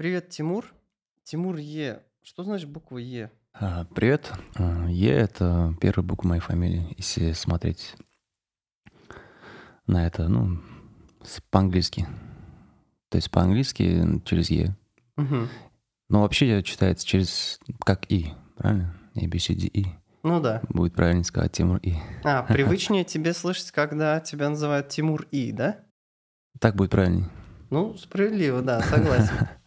Привет, Тимур. Тимур Е. Что значит буква Е? А, Привет. А, Е — это первая буква моей фамилии, если смотреть на это, ну, по-английски. То есть по-английски через Е. Мгм. Но вообще читается через как И, правильно? A, B, C, D, E. Ну да. Будет правильно сказать Тимур И. А, привычнее тебе слышать, когда тебя называют Тимур И, да? Так будет правильнее. Ну, справедливо, да, согласен.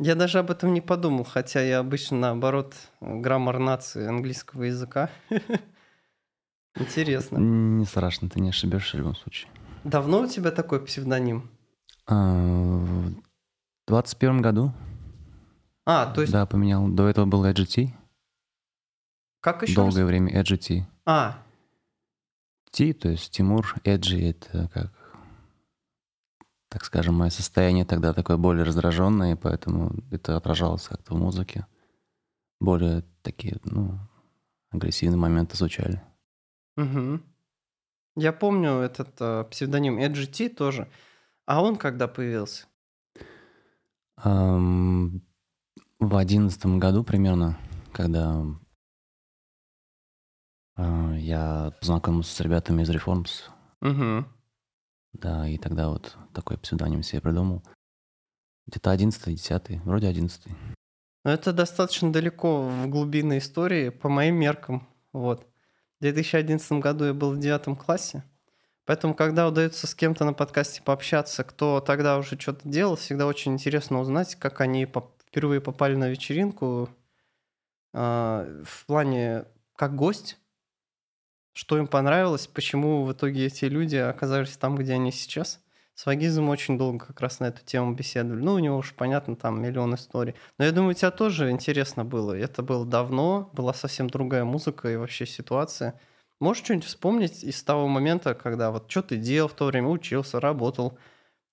Я даже об этом не подумал, хотя я обычно, наоборот, граммар нации английского языка. Интересно. Не страшно, ты не ошибешься в любом случае. Давно у тебя такой псевдоним? А, В 21 году, А, то есть, да, поменял. До этого был EGT. как еще раз? Долгое время EGT. А, Ти, то есть Тимур, Эджи, это как, так скажем, мое состояние тогда такое более раздраженное, поэтому это отражалось как-то в музыке. Более такие, ну, агрессивные моменты звучали. Угу. Я помню этот э, псевдоним EGT тоже. А он когда появился? Ам, В одиннадцатом году примерно, когда а, я познакомился с ребятами из Reforms, Угу. Да, и тогда вот такой псевдоним себе придумал. Где-то одиннадцатый, десятый, вроде одиннадцатый. Но это достаточно далеко в глубины истории, по моим меркам. Вот. В 2011 году я был в девятом классе. Поэтому, когда удается с кем-то на подкасте пообщаться, кто тогда уже что-то делал, всегда очень интересно узнать, как они впервые попали на вечеринку а, в плане как гость, что им понравилось, почему в итоге эти люди оказались там, где они сейчас. С Вагизом очень долго как раз на эту тему беседовали. Ну, у него уж, понятно, там миллион историй. Но я думаю, у тебя тоже интересно было. Это было давно, была совсем другая музыка и вообще ситуация. Можешь что-нибудь вспомнить из того момента, когда вот что ты делал в то время, учился, работал,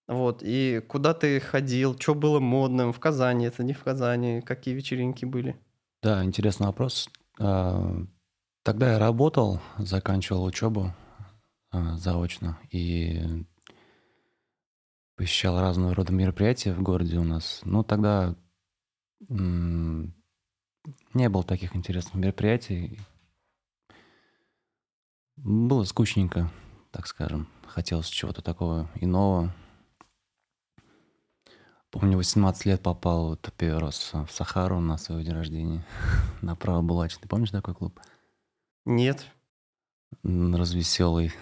вот, и куда ты ходил, что было модным в Казани, это не в Казани, какие вечеринки были? Да, интересный вопрос. Тогда я работал, заканчивал учебу а, заочно и посещал разного рода мероприятия в городе у нас. Ну, тогда м, не было таких интересных мероприятий. Было скучненько, так скажем. Хотелось чего-то такого иного. Помню, 18 лет попал вот первый раз в Сахару на свой день рождения. На право Булач. Ты помнишь такой клуб? Нет. Развеселый.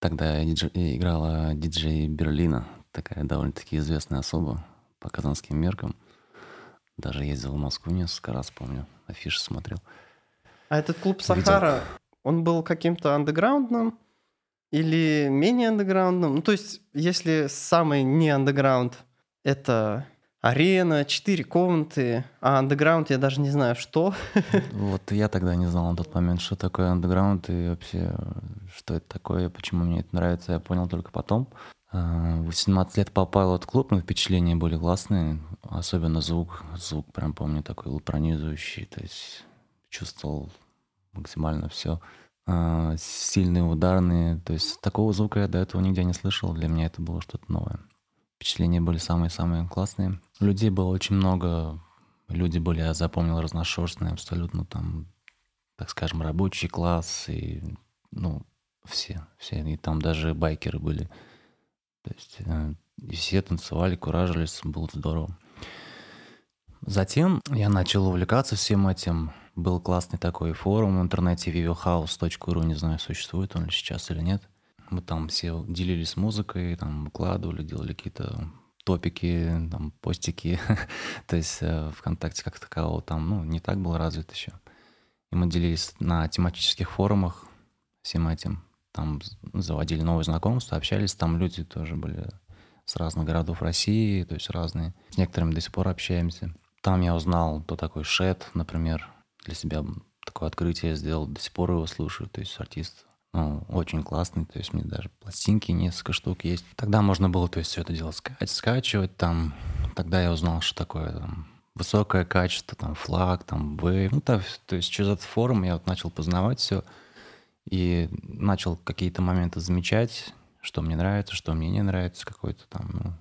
Тогда дидж- играла диджей Берлина. Такая довольно-таки известная особа по казанским меркам. Даже ездил в Москву несколько раз, помню. Афиши смотрел. А этот клуб Видел. Сахара, он был каким-то андеграундным или менее андеграундным? Ну, то есть, если самый не андеграунд — это арена, четыре комнаты, а андеграунд я даже не знаю, что. Вот я тогда не знал на тот момент, что такое андеграунд и вообще, что это такое, почему мне это нравится, я понял только потом. А, В 18 лет попал в этот клуб, но впечатления были классные, особенно звук, звук прям помню такой пронизывающий, то есть чувствовал максимально все. Сильные, ударные, то есть такого звука я до этого нигде не слышал, для меня это было что-то новое. Впечатления были самые-самые классные. Людей было очень много, люди были, я запомнил, разношерстные, абсолютно там, так скажем, рабочий класс и, ну, все, все, и там даже байкеры были. То есть э, и все танцевали, куражились, было здорово. Затем я начал увлекаться всем этим. Был классный такой форум в интернете vivohouse.ru, не знаю, существует он ли сейчас или нет. Мы там все делились музыкой, там выкладывали, делали какие-то топики, там, постики. То есть э, ВКонтакте как такового там, ну, не так было развит еще. И мы делились на тематических форумах всем этим. Там заводили новые знакомства, общались. Там люди тоже были с разных городов России, то есть разные. С некоторыми до сих пор общаемся. Там я узнал, кто такой Шет, например. Для себя такое открытие сделал. До сих пор его слушаю. То есть артист ну, очень классный, то есть мне даже пластинки несколько штук есть. Тогда можно было, то есть все это дело ска- скачивать, там, тогда я узнал, что такое там, высокое качество, там, флаг, там, вейв. Ну, то, то есть через этот форум я вот начал познавать все и начал какие-то моменты замечать, что мне нравится, что мне не нравится, какой-то там ну,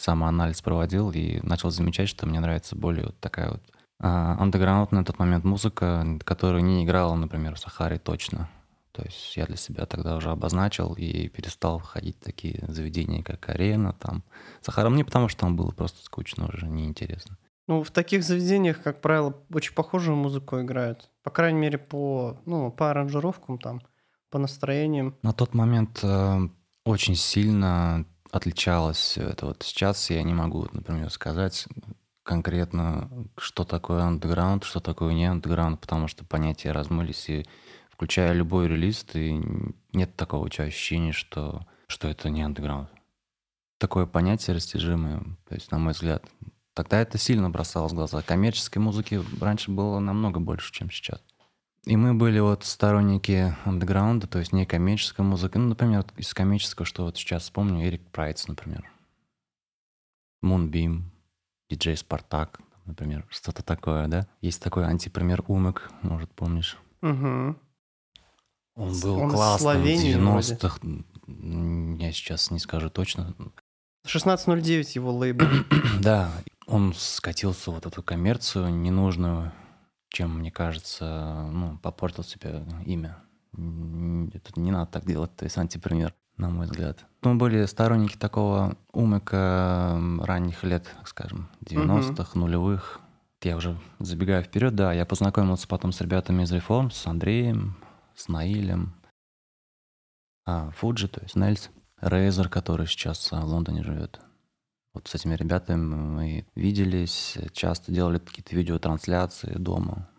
самоанализ проводил и начал замечать, что мне нравится более вот такая вот а, андеграунд на тот момент музыка, которая не играла, например, в Сахаре точно. То есть я для себя тогда уже обозначил и перестал ходить в такие заведения, как арена, там. Сахара мне потому, что там было просто скучно уже, неинтересно. Ну, в таких заведениях, как правило, очень похожую музыку играют. По крайней мере, по, ну, по аранжировкам там, по настроениям. На тот момент э, очень сильно отличалось все это. Вот сейчас я не могу, например, сказать конкретно, что такое андеграунд, что такое не андеграунд, потому что понятия размылись, и включая любой релиз, ты нет такого у тебя ощущения, что, что это не андеграунд. Такое понятие растяжимое, то есть, на мой взгляд. Тогда это сильно бросалось в глаза. Коммерческой музыки раньше было намного больше, чем сейчас. И мы были вот сторонники андеграунда, то есть не коммерческой музыки. Ну, например, из коммерческого, что вот сейчас вспомню, Эрик Прайц, например. Moonbeam, диджей Спартак, например, что-то такое, да? Есть такой антипример Умек, может, помнишь? Угу. Он был Он классным в Словении 90-х. Я сейчас не скажу точно. 1609 его лейбл. Да, он скатился в вот эту коммерцию ненужную, чем, мне кажется, ну, попортил себе имя. Это не надо так делать, то есть антипример, на мой взгляд. Мы были сторонники такого умыка ранних лет, так скажем, 90-х, нулевых. Я уже забегаю вперед, да, я познакомился потом с ребятами из Reform, с Андреем, с Наилем, а, Фуджи, то есть Нельс, Рейзер, который сейчас а, в Лондоне живет. Вот с этими ребятами мы виделись, часто делали какие-то видеотрансляции дома.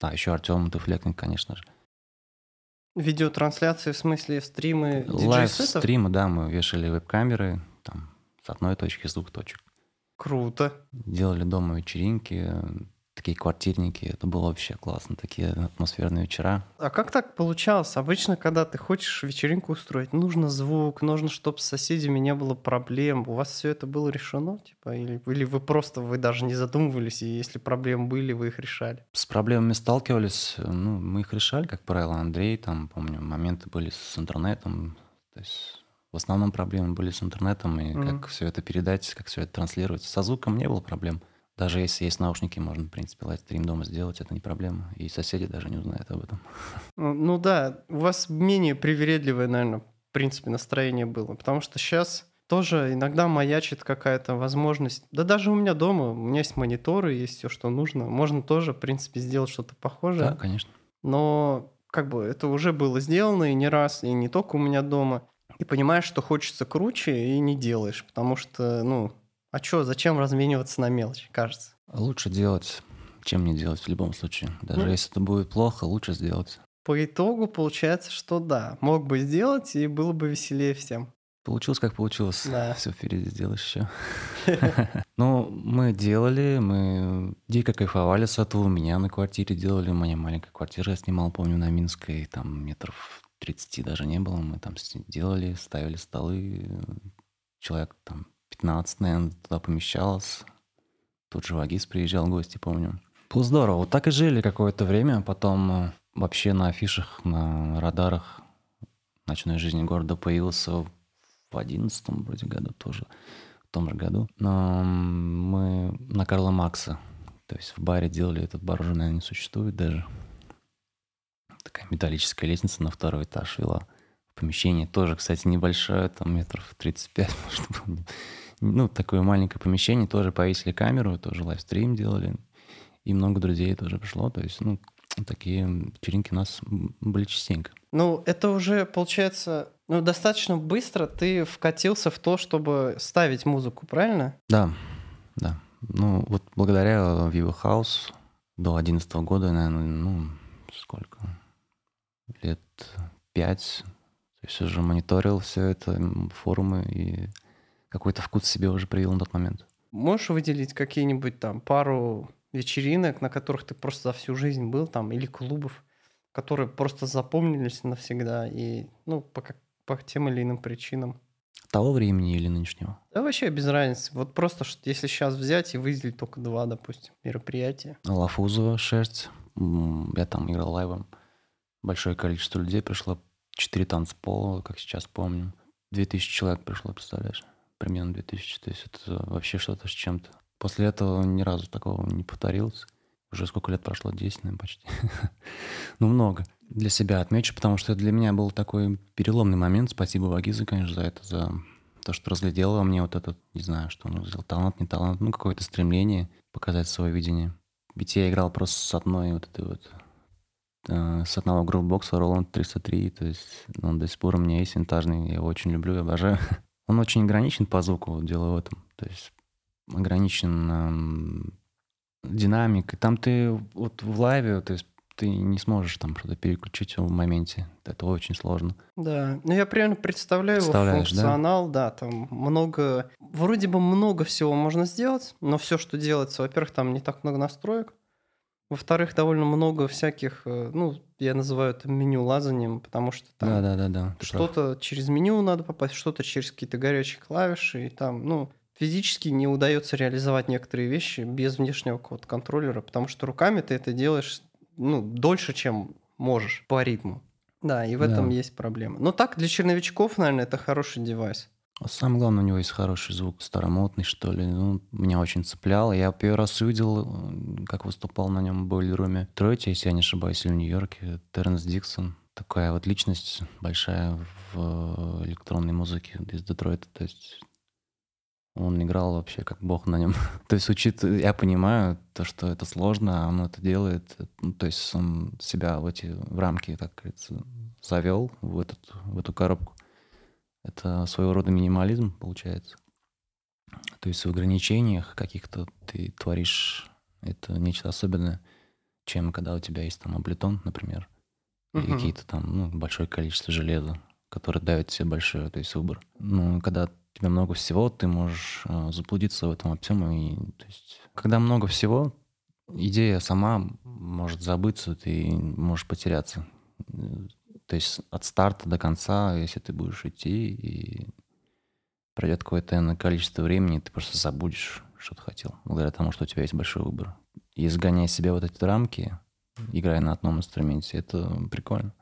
А, еще Артем Туфлекник, конечно же. Видеотрансляции, в смысле стримы? Лайв-стримы, да, мы вешали веб-камеры, там, с одной точки, с двух точек. Круто. Делали дома вечеринки, такие квартирники, это было вообще классно, такие атмосферные вечера. А как так получалось? Обычно, когда ты хочешь вечеринку устроить, нужно звук, нужно, чтобы с соседями не было проблем. У вас все это было решено, типа, или, или вы просто, вы даже не задумывались, и если проблемы были, вы их решали? С проблемами сталкивались, ну, мы их решали, как правило, Андрей, там, помню, моменты были с интернетом, то есть в основном проблемы были с интернетом, и Мгм. как все это передать, как все это транслировать. Со звуком не было проблем. Даже если есть наушники, можно, в принципе, лайвстрим дома сделать, это не проблема. И соседи даже не узнают об этом. Ну ну да, у вас менее привередливое, наверное, в принципе, настроение было. Потому что сейчас тоже иногда маячит какая-то возможность. Да даже у меня дома, у меня есть мониторы, есть все, что нужно. Можно тоже, в принципе, сделать что-то похожее. Да, конечно. Но как бы это уже было сделано и не раз, и не только у меня дома. И понимаешь, что хочется круче, и не делаешь. Потому что, ну, а что, зачем размениваться на мелочи, кажется. Лучше делать, чем не делать в любом случае. Даже Ну. если это будет плохо, лучше сделать. По итогу получается, что да, мог бы сделать, и было бы веселее всем. Получилось, как получилось. Да. Все впереди сделаешь еще. Ну, мы делали, мы дико кайфовали с этого. У меня на квартире делали, моя маленькая квартира я снимал, помню, на Минской, там метров 30 даже не было. Мы там делали, ставили столы. Человек там 15, наверное, туда помещалось. Тут же Вагис приезжал гости, помню. Было здорово. Вот так и жили какое-то время. Потом э, вообще на афишах, на радарах ночной жизни города появился в одиннадцатом вроде году тоже, в том же году. Но мы на Карла Макса, то есть в баре делали, этот бар уже, наверное, не существует даже. Такая металлическая лестница на второй этаж вела помещение. Тоже, кстати, небольшое, там метров 35, может быть. Ну, такое маленькое помещение. Тоже повесили камеру, тоже лайвстрим делали. И много друзей тоже пришло. То есть, ну, такие вечеринки у нас были частенько. Ну, это уже, получается, ну, достаточно быстро ты вкатился в то, чтобы ставить музыку, правильно? Да, да. Ну, вот благодаря Vivo House до 2011 года, наверное, ну, сколько? Лет пять. То есть уже мониторил все это, форумы, и какой-то вкус себе уже привил на тот момент. Можешь выделить какие-нибудь там пару вечеринок, на которых ты просто за всю жизнь был, там, или клубов, которые просто запомнились навсегда и, ну, по, как- по тем или иным причинам? Того времени или нынешнего? Да вообще без разницы. Вот просто, что если сейчас взять и выделить только два, допустим, мероприятия. Лафузова, шерсть. Я там играл лайвом. Большое количество людей пришло. Четыре танцпола, как сейчас помню. Две тысячи человек пришло, представляешь? Примерно 2000. То есть это вообще что-то с чем-то. После этого ни разу такого не повторилось. Уже сколько лет прошло? 10, наверное, почти. ну, много. Для себя отмечу, потому что для меня был такой переломный момент. Спасибо Вагизу, конечно, за это, за то, что разглядел во мне вот этот, не знаю, что он увидел, талант, не талант, ну, какое-то стремление показать свое видение. Ведь я играл просто с одной вот этой вот э, с одного группбокса Roland 303, то есть он до сих пор у меня есть винтажный, я его очень люблю, обожаю. Он очень ограничен по звуку, дело в этом. То есть ограничен эм, динамикой. Там ты вот в лайве, то есть ты не сможешь там что-то переключить в моменте. Это очень сложно. Да, ну я примерно представляю его функционал, да? да, там много, вроде бы много всего можно сделать, но все, что делается, во-первых, там не так много настроек, во-вторых, довольно много всяких, э, ну, я называю это меню лазанием, потому что там да, да, да, да, что-то через меню надо попасть, что-то через какие-то горячие клавиши, и там, ну, физически не удается реализовать некоторые вещи без внешнего какого-то контроллера, потому что руками ты это делаешь ну, дольше, чем можешь по ритму. Да, и в этом да. есть проблема. Но так, для черновичков, наверное, это хороший девайс. А самое главное, у него есть хороший звук, старомодный, что ли. Ну, меня очень цепляло. Я первый раз увидел, как выступал на нем в бойлеруме Тройте, если я не ошибаюсь, или в Нью-Йорке, Терренс Диксон. Такая вот личность большая в электронной музыке из Детройта. То есть он играл вообще как бог на нем. то есть учит, я понимаю то, что это сложно, а он это делает. Ну, то есть он себя в эти в рамки, так говорится, завел в, этот, в эту коробку. Это своего рода минимализм получается. То есть в ограничениях каких-то ты творишь это нечто особенное, чем когда у тебя есть там облитон, например, или uh-huh. какие-то там, ну, большое количество железа, которое дает себе большой, то есть выбор. Ну, когда тебя много всего, ты можешь э, заблудиться в этом объеме. И, то есть, когда много всего, идея сама может забыться, ты можешь потеряться. То есть от старта до конца, если ты будешь идти, и пройдет какое-то количество времени, ты просто забудешь, что ты хотел, благодаря тому, что у тебя есть большой выбор. И изгоняя себя вот эти рамки, играя на одном инструменте, это прикольно.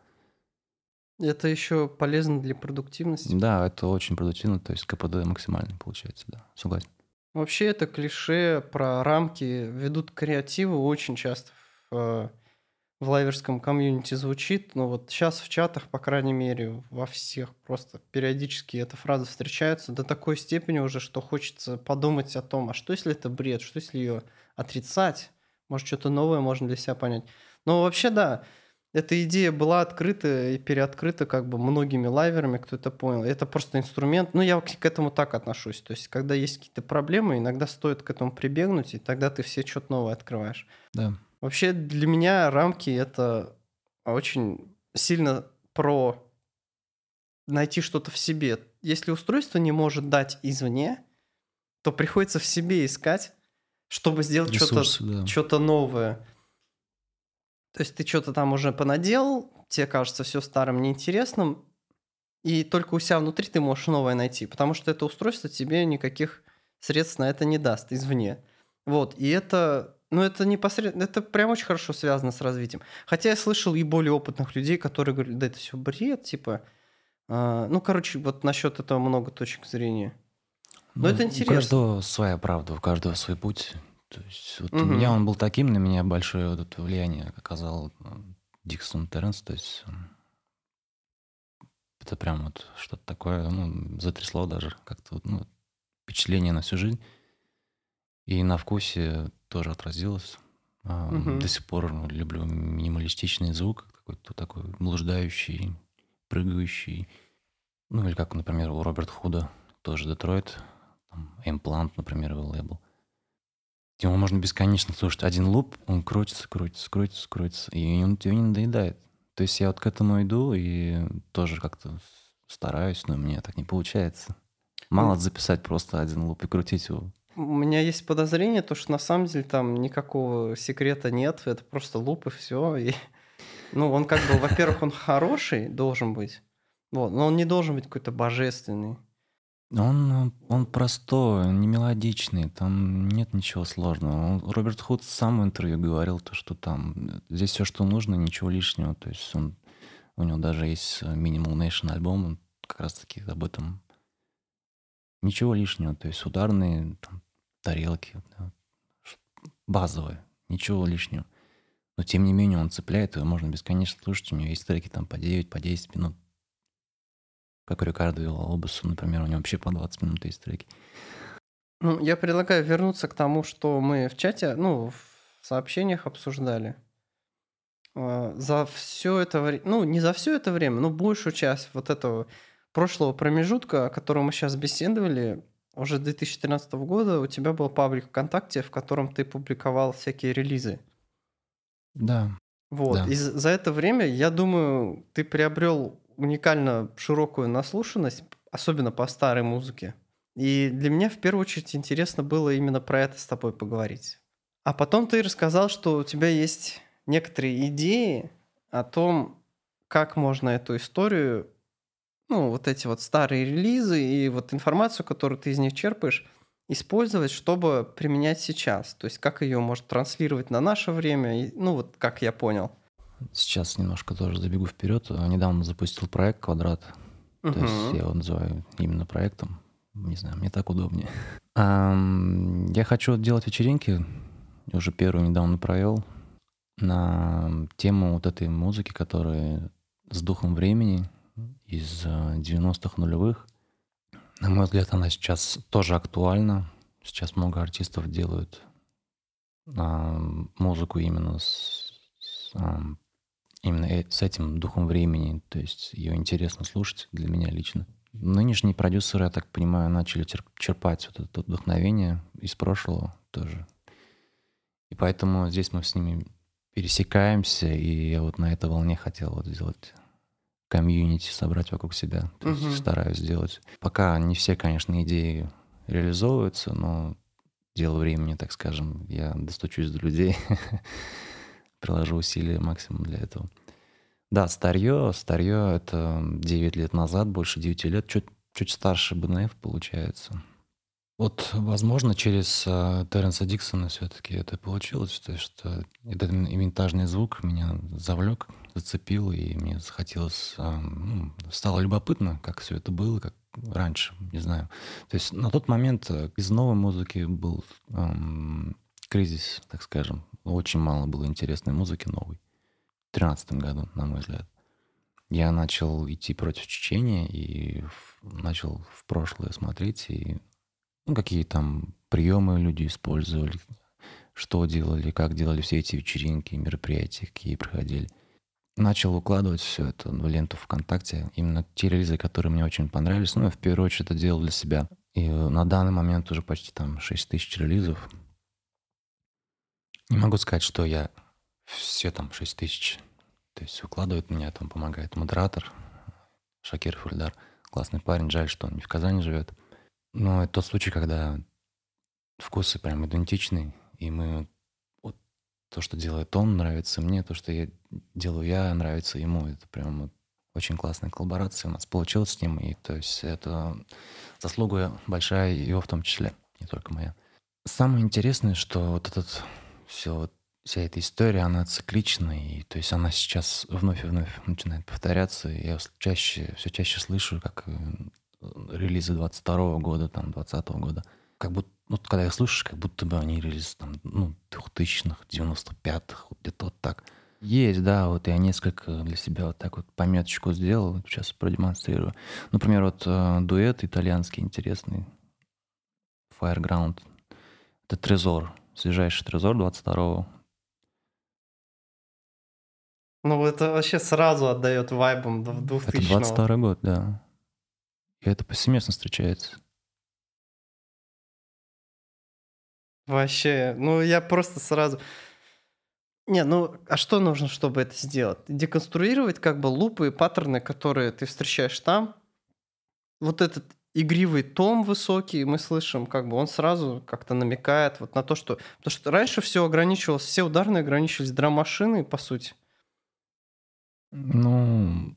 Это еще полезно для продуктивности. Да, это очень продуктивно, то есть КПД максимальный получается, да, согласен. Вообще это клише про рамки ведут креативы очень часто в, э, в лайверском комьюнити звучит, но вот сейчас в чатах, по крайней мере, во всех просто периодически эта фраза встречается до такой степени уже, что хочется подумать о том, а что если это бред, что если ее отрицать, может что-то новое можно для себя понять. Но вообще да, эта идея была открыта и переоткрыта как бы многими лайверами, кто это понял. Это просто инструмент. Ну, я к этому так отношусь. То есть, когда есть какие-то проблемы, иногда стоит к этому прибегнуть, и тогда ты все что-то новое открываешь. Да. Вообще, для меня рамки — это очень сильно про найти что-то в себе. Если устройство не может дать извне, то приходится в себе искать, чтобы сделать что-то да. что новое. То есть ты что-то там уже понаделал, тебе кажется все старым неинтересным, и только у себя внутри ты можешь новое найти, потому что это устройство тебе никаких средств на это не даст извне. Вот, и это, ну это непосредственно, это прям очень хорошо связано с развитием. Хотя я слышал и более опытных людей, которые говорят, да это все бред, типа, а, ну короче, вот насчет этого много точек зрения. Но ну, это интересно. У каждого своя правда, у каждого свой путь. То есть вот угу. у меня он был таким, на меня большое вот это влияние оказал ну, Диксон Терренс, то есть это прям вот что-то такое, ну, затрясло даже как-то, ну, впечатление на всю жизнь. И на вкусе тоже отразилось. Угу. До сих пор ну, люблю минималистичный звук, какой-то такой блуждающий, прыгающий. Ну, или как, например, у Роберта Худа, тоже Детройт, там, Implant, например, его лейбл. Его можно бесконечно слушать. Один луп, он крутится, крутится, крутится, крутится, и он тебе не надоедает. То есть я вот к этому иду и тоже как-то стараюсь, но мне так не получается. Мало записать просто один луп и крутить его. У меня есть подозрение, то, что на самом деле там никакого секрета нет, это просто луп и все. И... Ну, он как бы, во-первых, он хороший должен быть, вот, но он не должен быть какой-то божественный. Он, он простой, не мелодичный, там нет ничего сложного. Роберт Худ сам в интервью говорил, то, что там здесь все, что нужно, ничего лишнего. То есть он, у него даже есть Minimal Nation альбом, он как раз таки об этом Ничего лишнего. То есть ударные там, тарелки, да, базовые, ничего лишнего. Но тем не менее он цепляет, его можно бесконечно слушать. У него есть треки там по 9, по 10 минут. Как у Рикардо Виллалобуса, например, у него вообще по 20 минут есть треки. Ну, я предлагаю вернуться к тому, что мы в чате, ну, в сообщениях обсуждали. А, за все это время, ну, не за все это время, но большую часть вот этого прошлого промежутка, о котором мы сейчас беседовали, уже 2013 года у тебя был паблик ВКонтакте, в котором ты публиковал всякие релизы. Да. Вот. Да. И за это время, я думаю, ты приобрел уникально широкую наслушанность, особенно по старой музыке. И для меня в первую очередь интересно было именно про это с тобой поговорить. А потом ты рассказал, что у тебя есть некоторые идеи о том, как можно эту историю, ну, вот эти вот старые релизы и вот информацию, которую ты из них черпаешь, использовать, чтобы применять сейчас. То есть как ее может транслировать на наше время, ну, вот как я понял. Сейчас немножко тоже забегу вперед. Недавно запустил проект «Квадрат». То есть я его называю именно проектом. Не знаю, мне так удобнее. Я хочу делать вечеринки. Уже первую недавно провел на тему вот этой музыки, которая с духом времени из 90-х э, нулевых. На мой взгляд, она сейчас тоже актуальна. Сейчас много артистов делают а, музыку именно с, с, а, именно э, с этим духом времени. То есть ее интересно слушать для меня лично. Нынешние продюсеры, я так понимаю, начали черпать вот это вдохновение из прошлого тоже. И поэтому здесь мы с ними пересекаемся, и я вот на этой волне хотел вот сделать комьюнити, собрать вокруг себя. То есть стараюсь сделать. Пока не все, конечно, идеи реализовываются, но дело времени, так скажем, я достучусь до людей, приложу усилия максимум для этого. Да, старье, старье — это 9 лет назад, больше 9 лет, чуть, чуть старше БНФ получается. Вот, возможно, через э, Терренса Диксона все-таки это получилось, то есть что этот винтажный звук меня завлек, зацепил, и мне захотелось, э, ну, стало любопытно, как все это было, как раньше, не знаю. То есть на тот момент э, из новой музыки был эм, кризис, так скажем. Очень мало было интересной музыки новой. В 2013 году, на мой взгляд. Я начал идти против Чечения и в, начал в прошлое смотреть и ну, какие там приемы люди использовали, что делали, как делали все эти вечеринки, мероприятия, какие проходили. Начал укладывать все это в ленту ВКонтакте. Именно те релизы, которые мне очень понравились. Ну, я в первую очередь это делал для себя. И на данный момент уже почти там 6 тысяч релизов. Не могу сказать, что я все там 6 тысяч. То есть укладывает меня, там помогает модератор Шакир Фульдар. Классный парень, жаль, что он не в Казани живет. Ну, это тот случай, когда вкусы прям идентичны, и мы то, что делает он, нравится мне, то, что я делаю я, нравится ему. Это прям вот очень классная коллаборация у нас получилась с ним, и то есть это заслуга большая его в том числе, не только моя. Самое интересное, что вот этот все вот вся эта история, она циклична, и то есть она сейчас вновь и вновь начинает повторяться. И я чаще, все чаще слышу, как э, релизы 22 года, там, 20 года. Как будто, ну, когда их слушаешь, как будто бы они релизы там, ну, 2000-х, 95-х, вот где-то вот так. Есть, да, вот я несколько для себя вот так вот пометочку сделал, сейчас продемонстрирую. Например, вот э, дуэт итальянский интересный, Fireground. Это Трезор, свежайший Трезор 22-го. Ну, это вообще сразу отдает вайбом 2000 Это 22 год, да. И это повсеместно встречается. Вообще, ну я просто сразу... Не, ну а что нужно, чтобы это сделать? Деконструировать как бы лупы и паттерны, которые ты встречаешь там. Вот этот игривый том высокий, мы слышим, как бы он сразу как-то намекает вот на то, что... Потому что раньше все ограничивалось, все ударные ограничивались драм-машиной, по сути. Ну...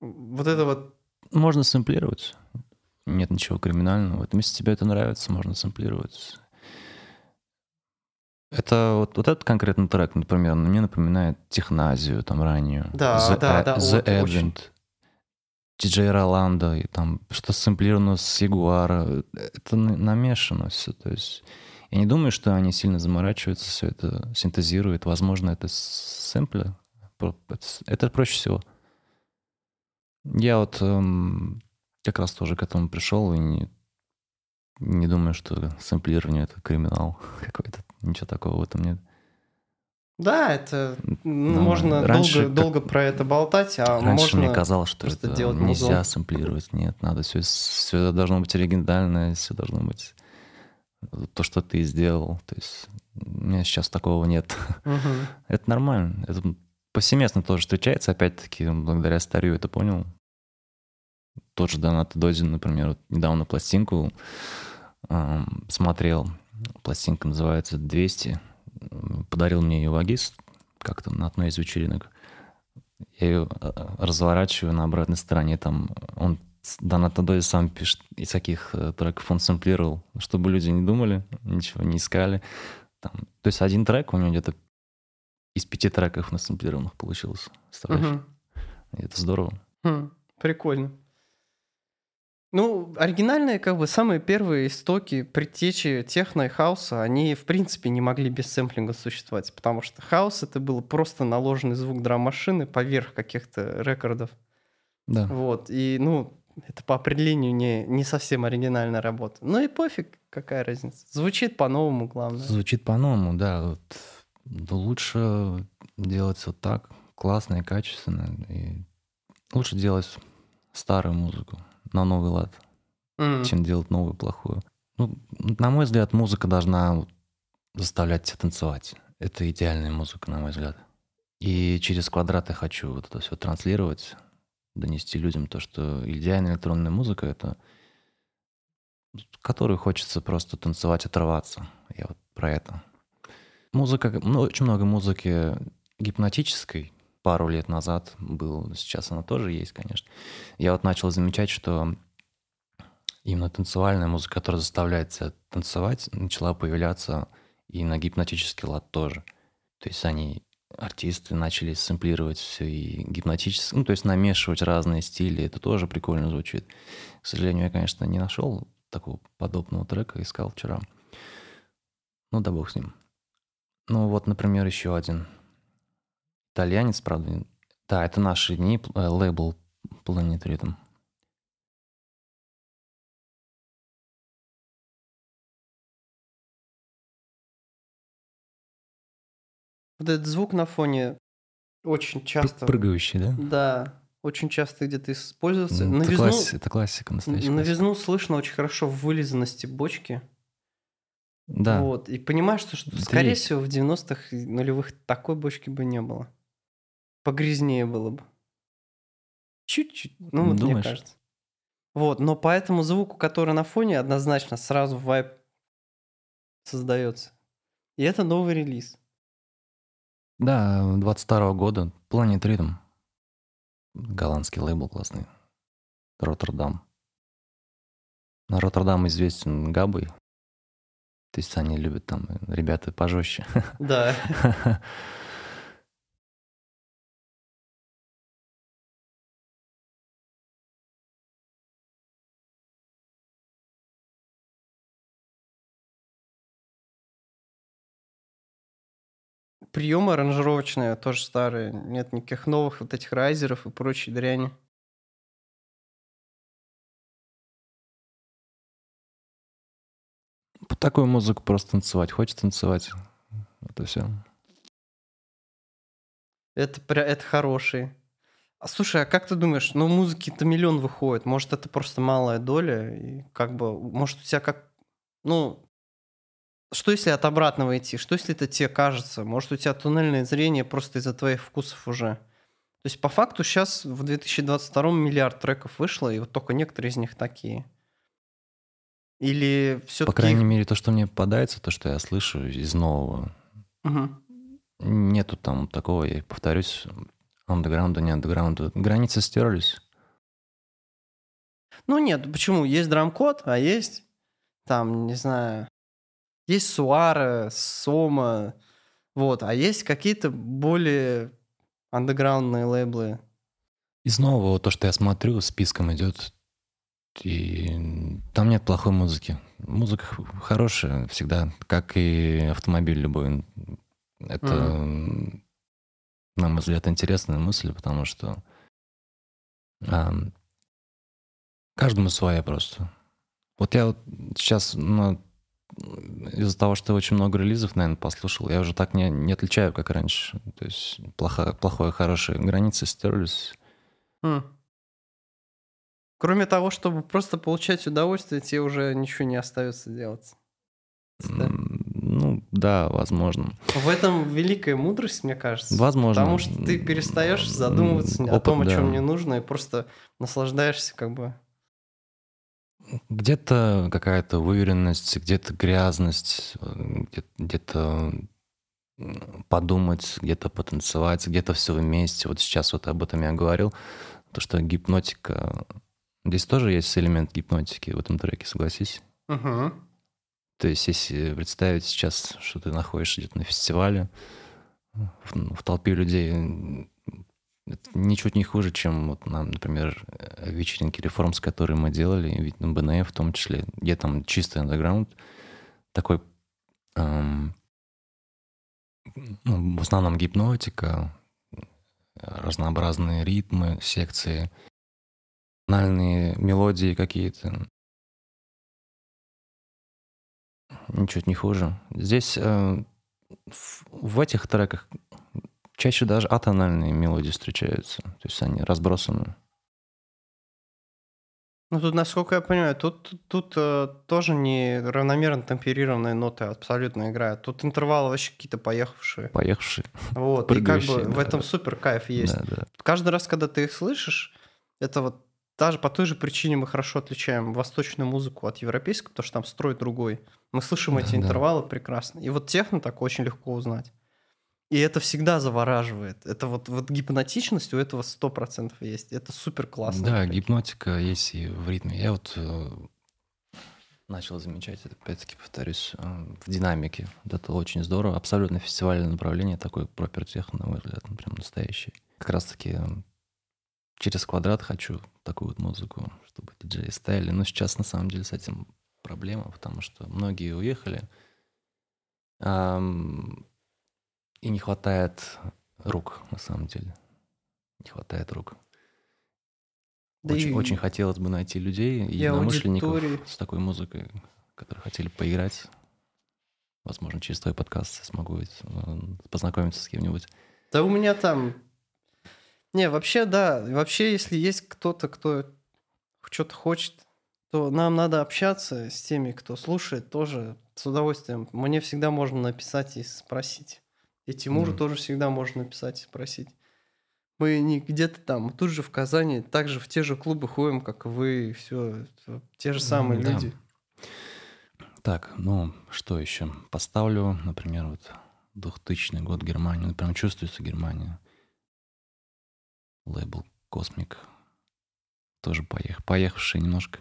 Вот это вот можно сэмплировать. Нет ничего криминального. Вот если тебе это нравится, можно сэмплировать. Это вот, вот этот конкретный трек, например, мне напоминает техназию там раннюю. Да, The, да, да. The вот, Advent. Очень. DJ Роланда, и там что сэмплировано с Ягуара. Это намешано все. То есть я не думаю, что они сильно заморачиваются, все это синтезируют. Возможно, это сэмплы. Это проще всего. Я вот эм, как раз тоже к этому пришел и не, не думаю, что сэмплирование это криминал какой-то. Ничего такого в этом нет. Да, это ну, можно раньше, долго, как... долго про это болтать, а раньше можно мне казалось, что это делать нельзя музон. сэмплировать. Нет, надо все, все должно быть оригинальное, все должно быть то, что ты сделал. То есть у меня сейчас такого нет. Угу. это нормально. Это повсеместно тоже встречается. Опять-таки, благодаря старью это понял. Тот же Донат Дозин, например, вот недавно пластинку смотрел. Пластинка называется «200». Подарил мне ее вагист как-то на одной из вечеринок. Я ее а, разворачиваю на обратной стороне, там он Донат Дозин сам пишет, из каких э, треков он сэмплировал, чтобы люди не думали, ничего не искали. Там, то есть один трек у него где-то из пяти треков на сэмплированных получилось. Представляешь? Угу. И это здорово. Хм, прикольно. Ну, оригинальные, как бы, самые первые истоки, предтечи техно и хаоса, они, в принципе, не могли без сэмплинга существовать, потому что хаос — это был просто наложенный звук драм-машины поверх каких-то рекордов. Да. Вот, и, ну, это по определению не, не совсем оригинальная работа. Ну и пофиг, какая разница. Звучит по-новому, главное. Звучит по-новому, да. Вот. Лучше делать вот так, классно и качественно. И лучше делать старую музыку на новый лад, mm. чем делать новую плохую. Ну, на мой взгляд, музыка должна заставлять тебя танцевать. Это идеальная музыка, на мой взгляд. И через квадрат я хочу вот это все транслировать, донести людям то, что идеальная электронная музыка — это которую хочется просто танцевать, отрываться. Я вот про это. Музыка, ну, очень много музыки гипнотической, пару лет назад был, сейчас она тоже есть, конечно. Я вот начал замечать, что именно танцевальная музыка, которая заставляет тебя танцевать, начала появляться и на гипнотический лад тоже. То есть они, артисты, начали сэмплировать все и гипнотически, ну, то есть намешивать разные стили, это тоже прикольно звучит. К сожалению, я, конечно, не нашел такого подобного трека, искал вчера. Ну, да бог с ним. Ну, вот, например, еще один – итальянец, правда. Да, это наши дни, э, лейбл Planet Rhythm. Вот этот звук на фоне очень часто... Прыгающий, да? Да, очень часто где-то используется. Ну, это, класс... это классика настоящая. Новизну слышно очень хорошо в вылизанности бочки. Да. Вот. И понимаешь, что, что скорее есть. всего, в 90-х нулевых такой бочки бы не было погрязнее было бы. Чуть-чуть. Ну, вот Думаешь? мне кажется. Вот, но по этому звуку, который на фоне, однозначно сразу вайп создается. И это новый релиз. Да, 22 года. Planet Rhythm. Голландский лейбл классный. Роттердам. Роттердам известен Габой. То есть они любят там ребята пожестче. Да. приемы аранжировочные тоже старые. Нет никаких новых вот этих райзеров и прочей дряни. По такую музыку просто танцевать. Хочешь танцевать. Это все. Это, это хороший. А слушай, а как ты думаешь, ну музыки-то миллион выходит, может это просто малая доля, и как бы, может у тебя как, ну, что если от обратного идти? Что если это тебе кажется? Может, у тебя туннельное зрение просто из-за твоих вкусов уже? То есть, по факту, сейчас в 2022 миллиард треков вышло, и вот только некоторые из них такие. Или все-таки... По крайней мере, то, что мне попадается, то, что я слышу из нового, угу. нету там такого, я повторюсь, андеграунда, не андеграунда. Границы стерлись. Ну нет, почему? Есть драм-код, а есть там, не знаю, есть Суара, Сома, вот, а есть какие-то более андеграундные лейблы. Из нового, то, что я смотрю, списком идет, и там нет плохой музыки. Музыка хорошая всегда, как и автомобиль любой. Это, mm-hmm. на мой взгляд, интересная мысль, потому что а, каждому своя просто. Вот я вот сейчас, ну, из-за того, что очень много релизов, наверное, послушал, я уже так не, не отличаю, как раньше. То есть плохо, плохое, хорошее границы стерлись. Mm. Кроме того, чтобы просто получать удовольствие, тебе уже ничего не остается делать. Да? Ну, да, возможно. В этом великая мудрость, мне кажется. Возможно. Потому что ты перестаешь задумываться Опыт, о том, о чем да. не нужно, и просто наслаждаешься как бы. Где-то какая-то уверенность, где-то грязность, где-то подумать, где-то потанцевать, где-то все вместе. Вот сейчас вот об этом я говорил, то, что гипнотика Здесь тоже есть элемент гипнотики в этом треке, согласись? Угу. То есть, если представить сейчас, что ты находишься где-то на фестивале, в, в толпе людей, это ничуть не хуже, чем, вот, нам, например, вечеринки реформс, которые мы делали, ведь на БНФ в том числе, где там чистый андеграунд, такой эм, ну, в основном гипнотика, разнообразные ритмы, секции — банальные мелодии какие-то. Ничуть не хуже. Здесь э, в, в этих треках чаще даже атональные мелодии встречаются. То есть они разбросаны. Ну тут, насколько я понимаю, тут, тут, э, тоже не равномерно темперированные ноты абсолютно играют. Тут интервалы вообще какие-то поехавшие. Поехавшие. Вот, и как бы да. в этом супер кайф есть. Да, да. Каждый раз, когда ты их слышишь, это вот даже по той же причине мы хорошо отличаем восточную музыку от европейской, потому что там строй другой. Мы слышим да, эти да. интервалы прекрасно. И вот техно так очень легко узнать. И это всегда завораживает. Это вот, вот гипнотичность у этого сто процентов есть. Это супер классно. Да, гипнотика есть и в ритме. Я вот э, начал замечать, опять-таки повторюсь, э, в динамике. Вот это очень здорово. Абсолютно фестивальное направление, такой пропер техно, на мой взгляд, прям настоящий. Как раз-таки э, через квадрат хочу такую вот музыку, чтобы диджеи ставили. Но сейчас на самом деле с этим проблема, потому что многие уехали, эм, и не хватает рук, на самом деле. Не хватает рук. Да очень, и... очень хотелось бы найти людей, единомышленников аудитории. с такой музыкой, которые хотели поиграть. Возможно, через твой подкаст смогу познакомиться с кем-нибудь. Да у меня там не, вообще, да. Вообще, если есть кто-то, кто что-то хочет, то нам надо общаться с теми, кто слушает, тоже с удовольствием. Мне всегда можно написать и спросить. И Тимуру mm. тоже всегда можно написать и спросить. Мы не где-то там, тут же в Казани, также в те же клубы ходим, как вы, все, те же самые mm, люди. Так, ну, что еще? Поставлю, например, вот 2000 год Германию. Прям чувствуется Германия лейбл Космик. Тоже поех... поехавший немножко.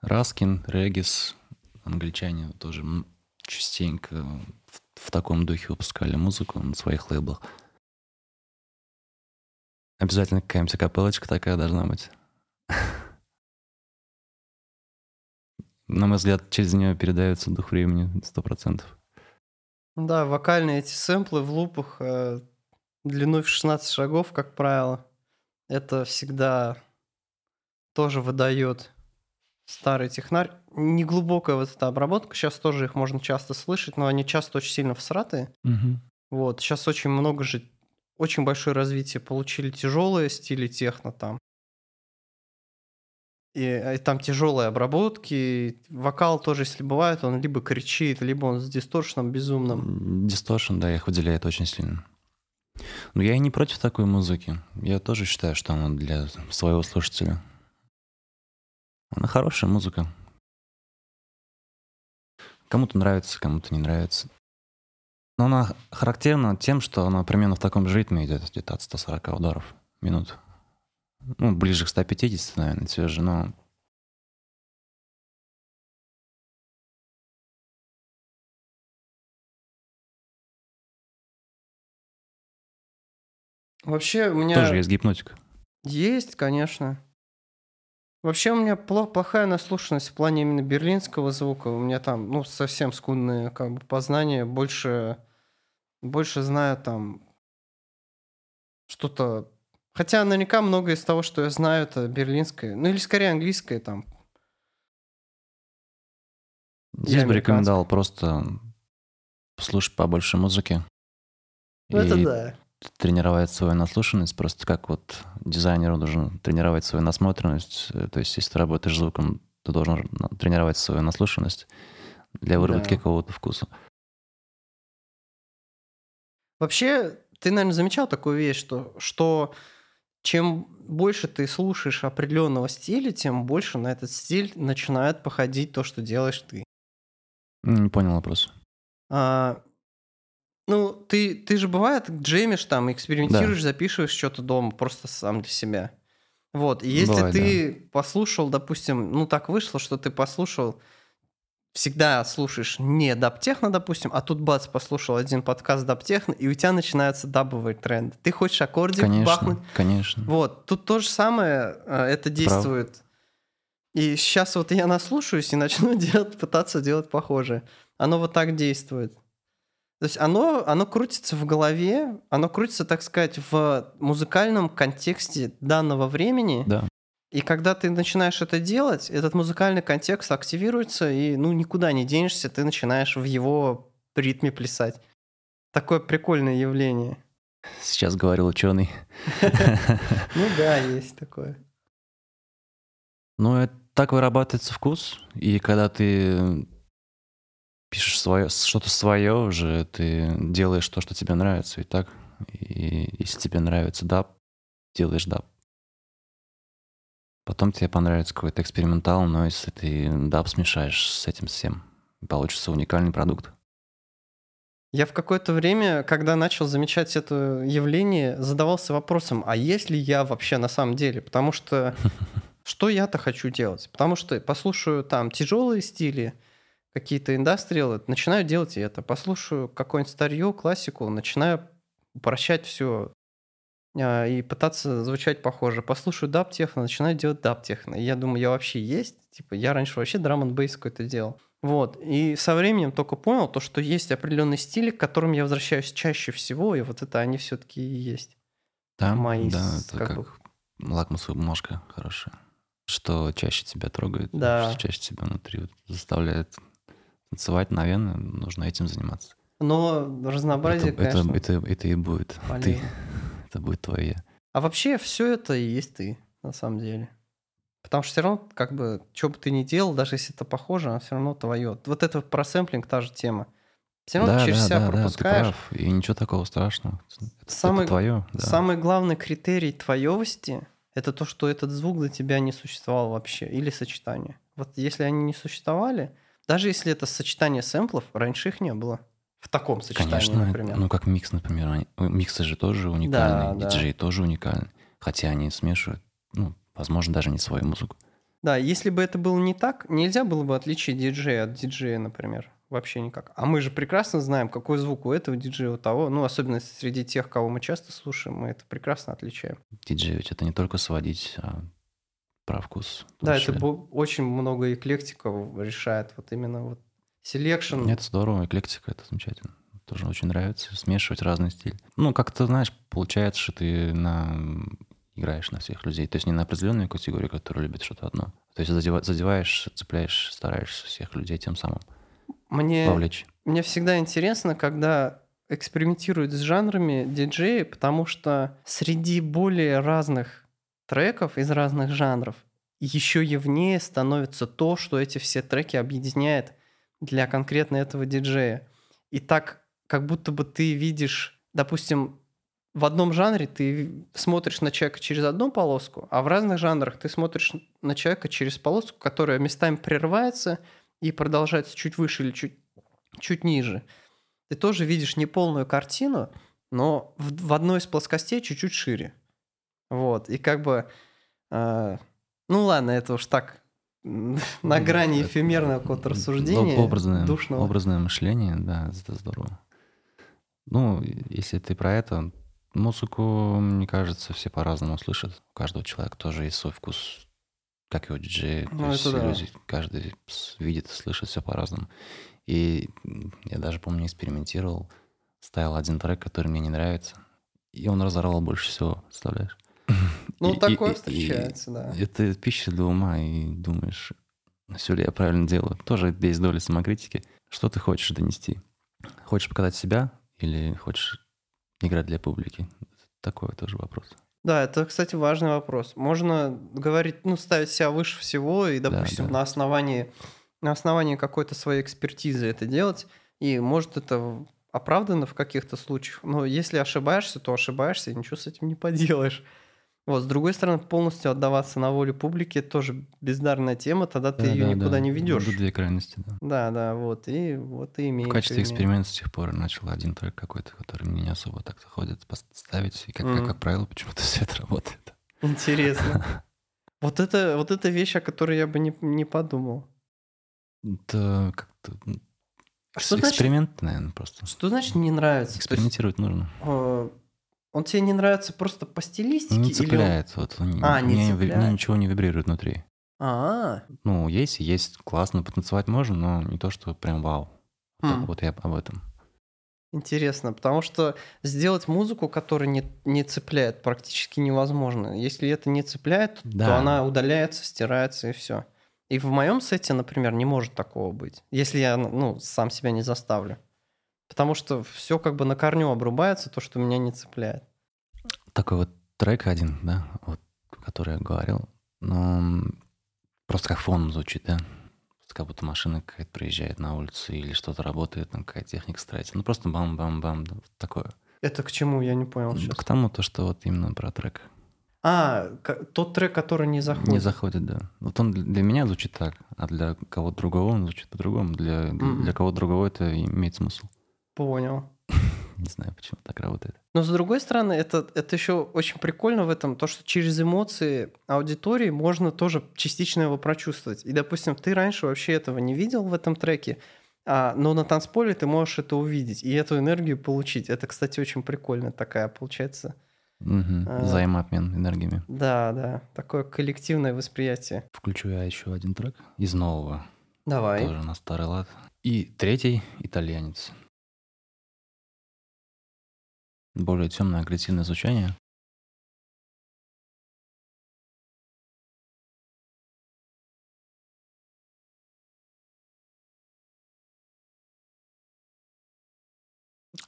Раскин, Регис, англичане тоже частенько в, в таком духе выпускали музыку на своих лейблах. Обязательно какая-нибудь капелочка такая должна быть. На мой взгляд, через нее передается дух времени сто процентов. Да, вокальные эти сэмплы в лупах э, длиной в 16 шагов, как правило, это всегда тоже выдает старый технарь. Неглубокая вот эта обработка, сейчас тоже их можно часто слышать, но они часто очень сильно всратые. Угу. Вот, сейчас очень много же очень большое развитие получили тяжелые стили техно там. И, и там тяжелые обработки. Вокал тоже, если бывает, он либо кричит, либо он с дисторшеном безумным. Дисторшн, да, их выделяет очень сильно. Но я и не против такой музыки. Я тоже считаю, что она для своего слушателя. Она хорошая музыка. Кому-то нравится, кому-то не нравится. Но она характерна тем, что она примерно в таком же ритме идет, где-то от 140 ударов в минуту. Ну, ближе к 150, наверное, все же, но Вообще у меня... тоже есть гипнотика. Есть, конечно. Вообще у меня пло- плохая наслушанность в плане именно берлинского звука. У меня там, ну, совсем скудные как бы познания. Больше, больше знаю там что-то... Хотя наверняка многое из того, что я знаю, это берлинское. Ну, или скорее английское там. Здесь бы рекомендовал просто послушать побольше музыки. Ну, это и да. Тренировать свою наслушанность, просто как вот дизайнер должен тренировать свою насмотренность. Э, То есть, если ты работаешь звуком, ты должен тренировать свою наслушанность для выработки Да. какого-то вкуса. Вообще, ты, наверное, замечал такую вещь, что, что чем больше ты слушаешь определенного стиля, тем больше на этот стиль начинает походить то, что делаешь ты. Не понял вопрос. А, ну, ты, ты же бывает джемишь там, экспериментируешь, записываешь что-то дома просто сам для себя. Вот, и если Бывает, ты послушал, допустим, ну так вышло, что ты послушал, всегда слушаешь не дабтехно, допустим, а тут бац, послушал один подкаст дабтехно, и у тебя начинаются дабовые тренды. Ты хочешь аккордик бахнуть, Конечно, конечно. вот, тут то же самое, э, это прав. действует. И сейчас вот я наслушаюсь и начну делать, пытаться делать похожее. Оно вот так действует. То есть оно, оно крутится в голове, оно крутится, так сказать, в музыкальном контексте данного времени. Да. И когда ты начинаешь это делать, этот музыкальный контекст активируется, и ну никуда не денешься, ты начинаешь в его ритме плясать. Такое прикольное явление. Сейчас говорил ученый. Ну да, есть такое. Ну, это так вырабатывается вкус, и когда ты пишешь свое, что-то свое уже, ты делаешь то, что тебе нравится, и так. И если тебе нравится даб, делаешь даб. Потом тебе понравится какой-то экспериментал, но если ты даб смешаешь с этим всем, получится уникальный продукт. Я в какое-то время, когда начал замечать это явление, задавался вопросом, а есть ли я вообще на самом деле? Потому что что я-то хочу делать? Потому что послушаю там тяжелые стили, какие-то индастриалы, начинаю делать это. Послушаю какое-нибудь старье, классику, начинаю упрощать все и пытаться звучать похоже. Послушаю даб техно, начинаю делать даб техно. Я думаю, я вообще есть? Типа, я раньше вообще драм н бейс какой-то делал. Вот. И со временем только понял то, что есть определенные стили, к которым я возвращаюсь чаще всего, и вот это они все-таки и есть. Да, Мои да, это как как, бы- лакмусовая бумажка хорошая. Что чаще тебя трогает, Да. что чаще тебя внутри вот заставляет танцевать, наверное, нужно этим заниматься. Но разнообразие, это, это, конечно, это, это и будет ты. полезно. Это будет твое. А вообще все это и есть ты, на самом деле. Потому что все равно, как бы, что бы ты ни делал, даже если это похоже, оно все равно твое. Вот это про сэмплинг та же тема. Все равно да, ты через да, себя да, да, ты пропускаешь. прав. И ничего такого страшного. Это, Самый- это твое. Да. Самый главный критерий твоевости – это то, что этот звук для тебя не существовал вообще, или сочетание. Вот если они не существовали, даже если это сочетание сэмплов, раньше их не было. В таком сочетании, Конечно, например. ну как микс, например. они- Миксы же тоже уникальные, да. диджей тоже уникальный. Хотя они смешивают, ну, возможно, даже не свою музыку. Да, если бы это было не так, нельзя было бы отличить диджея от диджея, например. Вообще никак. А мы же прекрасно знаем, какой звук у этого диджея, у того. Ну, особенно среди тех, кого мы часто слушаем, мы это прекрасно отличаем. Диджей ведь это не только сводить, а про вкус. Да, это очень много эклектика решает. Вот именно вот selection. Это здорово, эклектика, это замечательно. Тоже очень нравится смешивать разные стили. Ну, как-то, знаешь, получается, что ты на... играешь на всех людей. То есть не на определенную категорию, которая любит что-то одно. То есть задева- задеваешь, цепляешь, стараешься всех людей тем самым Мне, вовлечь. мне всегда интересно, когда экспериментируют с жанрами диджеи, потому что среди более разных треков из разных жанров еще явнее становится то, что эти все треки объединяет для конкретно этого диджея. И так, как будто бы ты видишь, допустим, в одном жанре ты смотришь на человека через одну полоску, а в разных жанрах ты смотришь на человека через полоску, которая местами прерывается и продолжается чуть выше или чуть, чуть ниже. Ты тоже видишь неполную картину, но в, в одной из плоскостей чуть-чуть шире. Вот. И как бы А, ну ладно, это уж так на грани эфемерного какого-то рассуждения. Образное, душного. образное мышление, да, это здорово. Ну, если ты про это, музыку, мне кажется, все по-разному слышат. У каждого человека тоже есть свой вкус, как его диджей. Ну, это да. люди, каждый видит и слышит все по-разному. И я даже, помню, экспериментировал, ставил один трек, который мне не нравится, и он разорвал больше всего, представляешь? Ну, И- и- такое и- встречается, да. Это пища для ума, и думаешь, все ли я правильно делаю. Тоже есть доля самокритики. Что ты хочешь донести? Хочешь показать себя или хочешь играть для публики? Такой тоже вопрос. Да, это, кстати, важный вопрос. Можно говорить, ну, ставить себя выше всего и, Да, допустим, да. на основании на основании какой-то своей экспертизы это делать, и может это оправдано в каких-то случаях. Но если ошибаешься, то ошибаешься, и ничего с этим не поделаешь. Вот, с другой стороны, полностью отдаваться на волю публики это тоже бездарная тема, тогда ты Да, ее да, никуда да. не ведешь. Будут две крайности, да. Да, да, вот, и вот и имеет. В качестве эксперимента с тех пор начал один трек какой-то, который мне не особо так заходит, поставить. И как, как, Мгм. как правило, почему-то все это работает. Интересно. Вот это, вот эта вещь, о которой я бы не, не подумал. Это как-то... Что значит- Эксперимент, наверное, просто. Что значит не нравится? То есть, Экспериментировать нужно. э, он тебе не нравится просто по стилистике? Не или он- цепляет. Вот, он- А, не ви- цепляет. мне ничего не вибрирует внутри. А, Ну, есть, есть, классно, потанцевать можно, но не то, что прям вау. Вот, Хм. вот я об этом. интересно, потому что сделать музыку, которая не, не цепляет, практически невозможно. Если это не цепляет, то Да. она удаляется, стирается и все. И в моем сете, например, не может такого быть, если я ну, сам себя не заставлю. Потому что все как бы на корню обрубается, то, что меня не цепляет. Такой вот трек один, да, вот, который я говорил, но м, просто как фон звучит, да. Просто Как будто машина какая-то проезжает на улицу или что-то работает, там какая-то техника строится. Ну, просто бам-бам-бам, да, такое. Это к чему, я не понял сейчас. К тому, то, что вот именно про трек. А, тот трек, который не заходит. Не заходит, да. Вот он для меня звучит так, а для кого-то другого он звучит по-другому. Для, Мгм. для кого-то другого это имеет смысл. Понял. Не знаю, почему так работает. Но с другой стороны, это, это еще очень прикольно в этом, то, что через эмоции аудитории можно тоже частично его прочувствовать. И, допустим, ты раньше вообще этого не видел в этом треке, а, но на танцполе ты можешь это увидеть и эту энергию получить. Это, кстати, очень прикольно такая получается. Мгм. А. Взаимообмен энергиями. Да, да, такое коллективное восприятие. Включу я еще один трек из нового, Давай. тоже на старый лад. И третий итальянец. Более темное агрессивное звучание.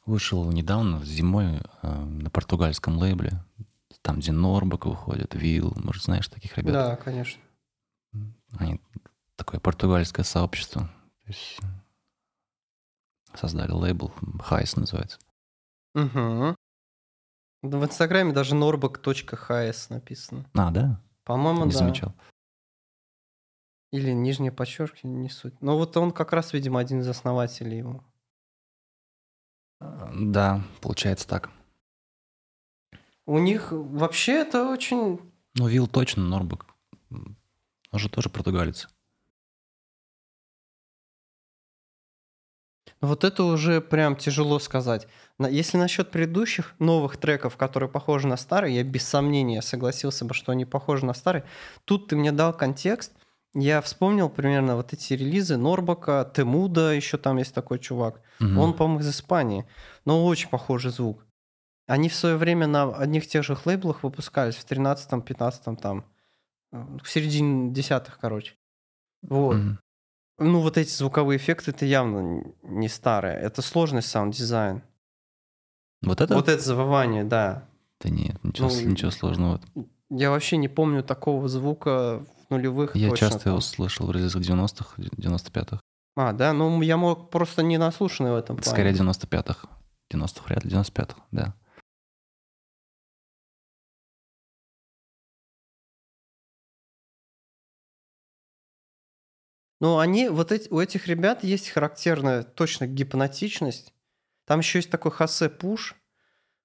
Вышел недавно, зимой, э, на португальском лейбле. Там, где Норбак выходит, Вилл. Может, знаешь таких ребят? Да, конечно. Они такое португальское сообщество. То есть создали лейбл, Хайс называется. Угу. В Инстаграме даже norbak.hs написано. А, да? По-моему, Не да. замечал. Или нижнее подчеркивание, не суть. Но вот он как раз, видимо, один из основателей его. Да, получается так. У них вообще это очень... Ну, Вилл точно, Норбак. Он же тоже португалец. Вот это уже прям тяжело сказать. Если насчет предыдущих новых треков, которые похожи на старые, я без сомнения согласился бы, что они похожи на старые. Тут ты мне дал контекст. Я вспомнил примерно вот эти релизы Норбака, Темуда, еще там есть такой чувак. Мгм. Он, по-моему, из Испании, но очень похожий звук. Они в свое время на одних тех же лейблах выпускались в 13-м, 15-м там, э, в середине десятых, короче. Вот. Мгм. Ну, вот эти звуковые эффекты, это явно не старые. Это сложный саунд-дизайн. Вот это? Вот это завывание, да. Да нет, ничего, Ну, ничего сложного. Я вообще не помню такого звука в нулевых. Я точно часто его слышал в релизах 90-х, 95-х. А, да? Ну, я мог просто не наслушанный в этом плане. Скорее 95-х. 90-х вряд ли, 95-х, да. Ну, они, вот эти, у этих ребят есть характерная точно гипнотичность. Там еще есть такой Хосе Пуш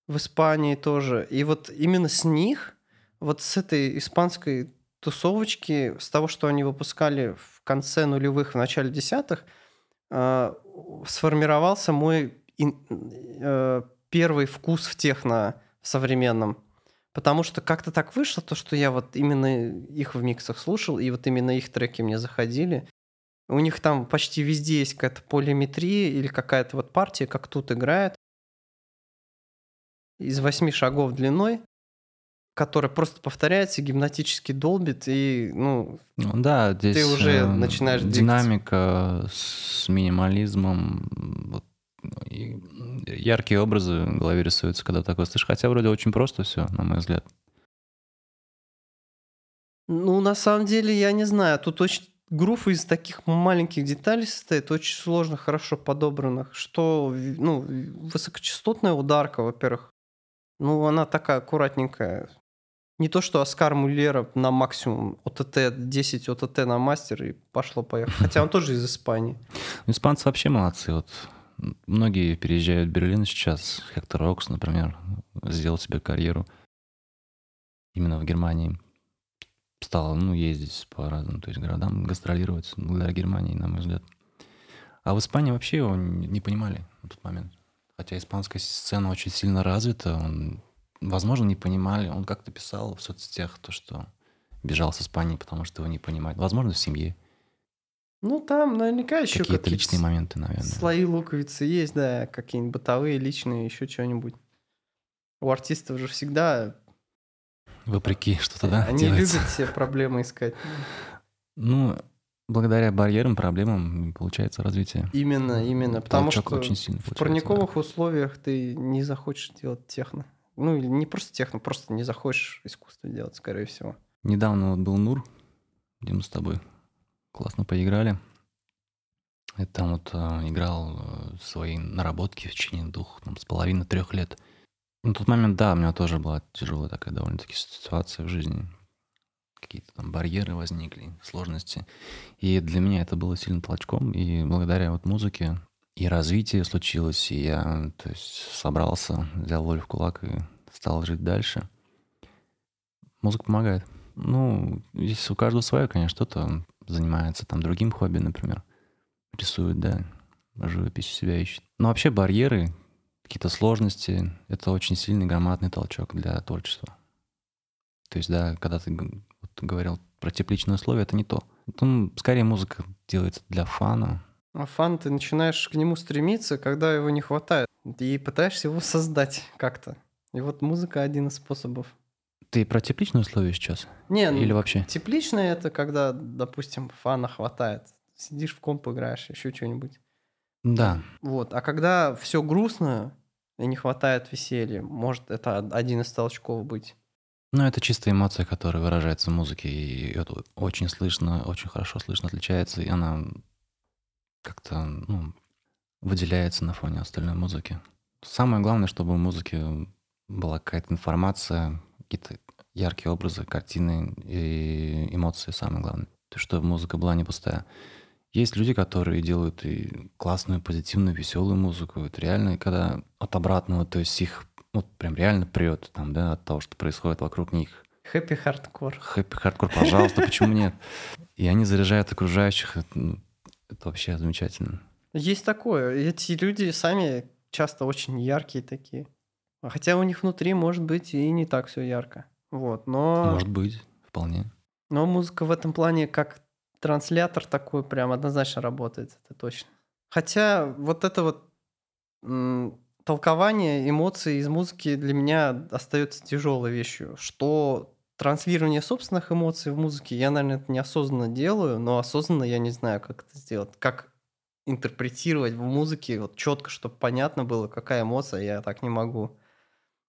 в Испании тоже. И вот именно с них вот с этой испанской тусовочки, с того, что они выпускали в конце нулевых, в начале десятых, э, сформировался мой ин- э, первый вкус в техно в современном. Потому что как-то так вышло, то, что я вот именно их в миксах слушал, и вот именно их треки мне заходили. У них там почти везде есть какая-то полиметрия или какая-то вот партия, как тут играет. Из восьми шагов длиной, которая просто повторяется, гипнотически долбит, и, ну, Ну да, здесь Ты уже э, начинаешь двигаться. динамика с минимализмом, вот, яркие образы в голове рисуются, когда такое слышишь. Хотя вроде очень просто все, на мой взгляд. Ну, на самом деле, я не знаю. Тут очень грув из таких маленьких деталей состоит, очень сложно, хорошо подобранных. Что, ну, высокочастотная ударка, во-первых, ну, она такая аккуратненькая. Не то, что Оскар Муллера на максимум ОТТ, 10 ОТТ на мастер и пошло-поехало. Хотя он тоже из Испании. Ну, Испанцы вообще молодцы. Вот многие переезжают в Берлин сейчас. Хектор Рокс, например, сделал себе карьеру именно в Германии. Стал, ну, ездить по разным то есть, городам, гастролировать благодаря Германии, на мой взгляд. А в Испании вообще его не понимали на тот момент. Хотя испанская сцена очень сильно развита, он, возможно, не понимали. Он как-то писал в соцсетях то, что бежал с Испании, потому что его не понимают. Возможно, в семье. Ну, там наверняка еще Какие-то личные моменты, наверное. Слои луковицы есть, да, какие-нибудь бытовые, личные, еще что-нибудь. У артистов же всегда Вопреки что-то, да, они делается. любят все проблемы искать. Ну, благодаря барьерам, проблемам получается развитие. Именно, именно. Потому Толчок что очень сильно в парниковых условиях ты не захочешь делать техно. Ну, или не просто техно, просто не захочешь искусство делать, скорее всего. да. Недавно вот был Нур, где мы с тобой классно поиграли. И там вот э, играл свои наработки в течение двух там, с половиной трех лет. На тот момент, да, у меня тоже была тяжелая такая довольно-таки ситуация в жизни. Какие-то там барьеры возникли, сложности. И для меня это было сильным толчком. И благодаря вот музыке и развитие случилось, и я то есть, собрался, взял волю в кулак и стал жить дальше. Музыка помогает. Ну, здесь у каждого свое, конечно, кто-то занимается там другим хобби, например. Рисует, да, живопись себя ищет. Но вообще барьеры, какие-то сложности — это очень сильный громадный толчок для творчества. То есть, да, когда ты вот говорил про тепличные условия, это не то. Ну, скорее музыка делается для фана. А фан, ты начинаешь к нему стремиться, когда его не хватает. И пытаешься его создать как-то. И вот музыка один из способов. Ты про тепличные условия сейчас? Не, ну, Или вообще? тепличное это когда, допустим, фана хватает. Сидишь в комп играешь, еще что-нибудь. Да. Вот. А когда все грустно и не хватает веселья, может, это один из толчков быть. Ну, это чистая эмоция, которая выражается в музыке, и это очень слышно, очень хорошо слышно, отличается, и она как-то, ну, выделяется на фоне остальной музыки. Самое главное, чтобы в музыке была какая-то информация, какие-то яркие образы, картины и эмоции самое главное. То, что музыка была не пустая. Есть люди, которые делают и классную, позитивную, веселую музыку. Это реально, когда от обратного, то есть их вот прям реально прет там, да, от того, что происходит вокруг них. Хэппи хардкор. Хэппи хардкор, пожалуйста, почему нет? И они заряжают окружающих. Это, ну, это вообще замечательно. Есть такое. Эти люди сами часто очень яркие такие. Хотя у них внутри может быть и не так все ярко. Вот. Но, Может быть, вполне. но музыка в этом плане как транслятор такой прям однозначно работает. Это точно. Хотя вот это вот м, толкование эмоций из музыки для меня остается тяжелой вещью. Что транслирование собственных эмоций в музыке я, наверное, это неосознанно делаю, но осознанно я не знаю, как это сделать. Как интерпретировать в музыке вот четко, чтобы понятно было, какая эмоция, я так не могу.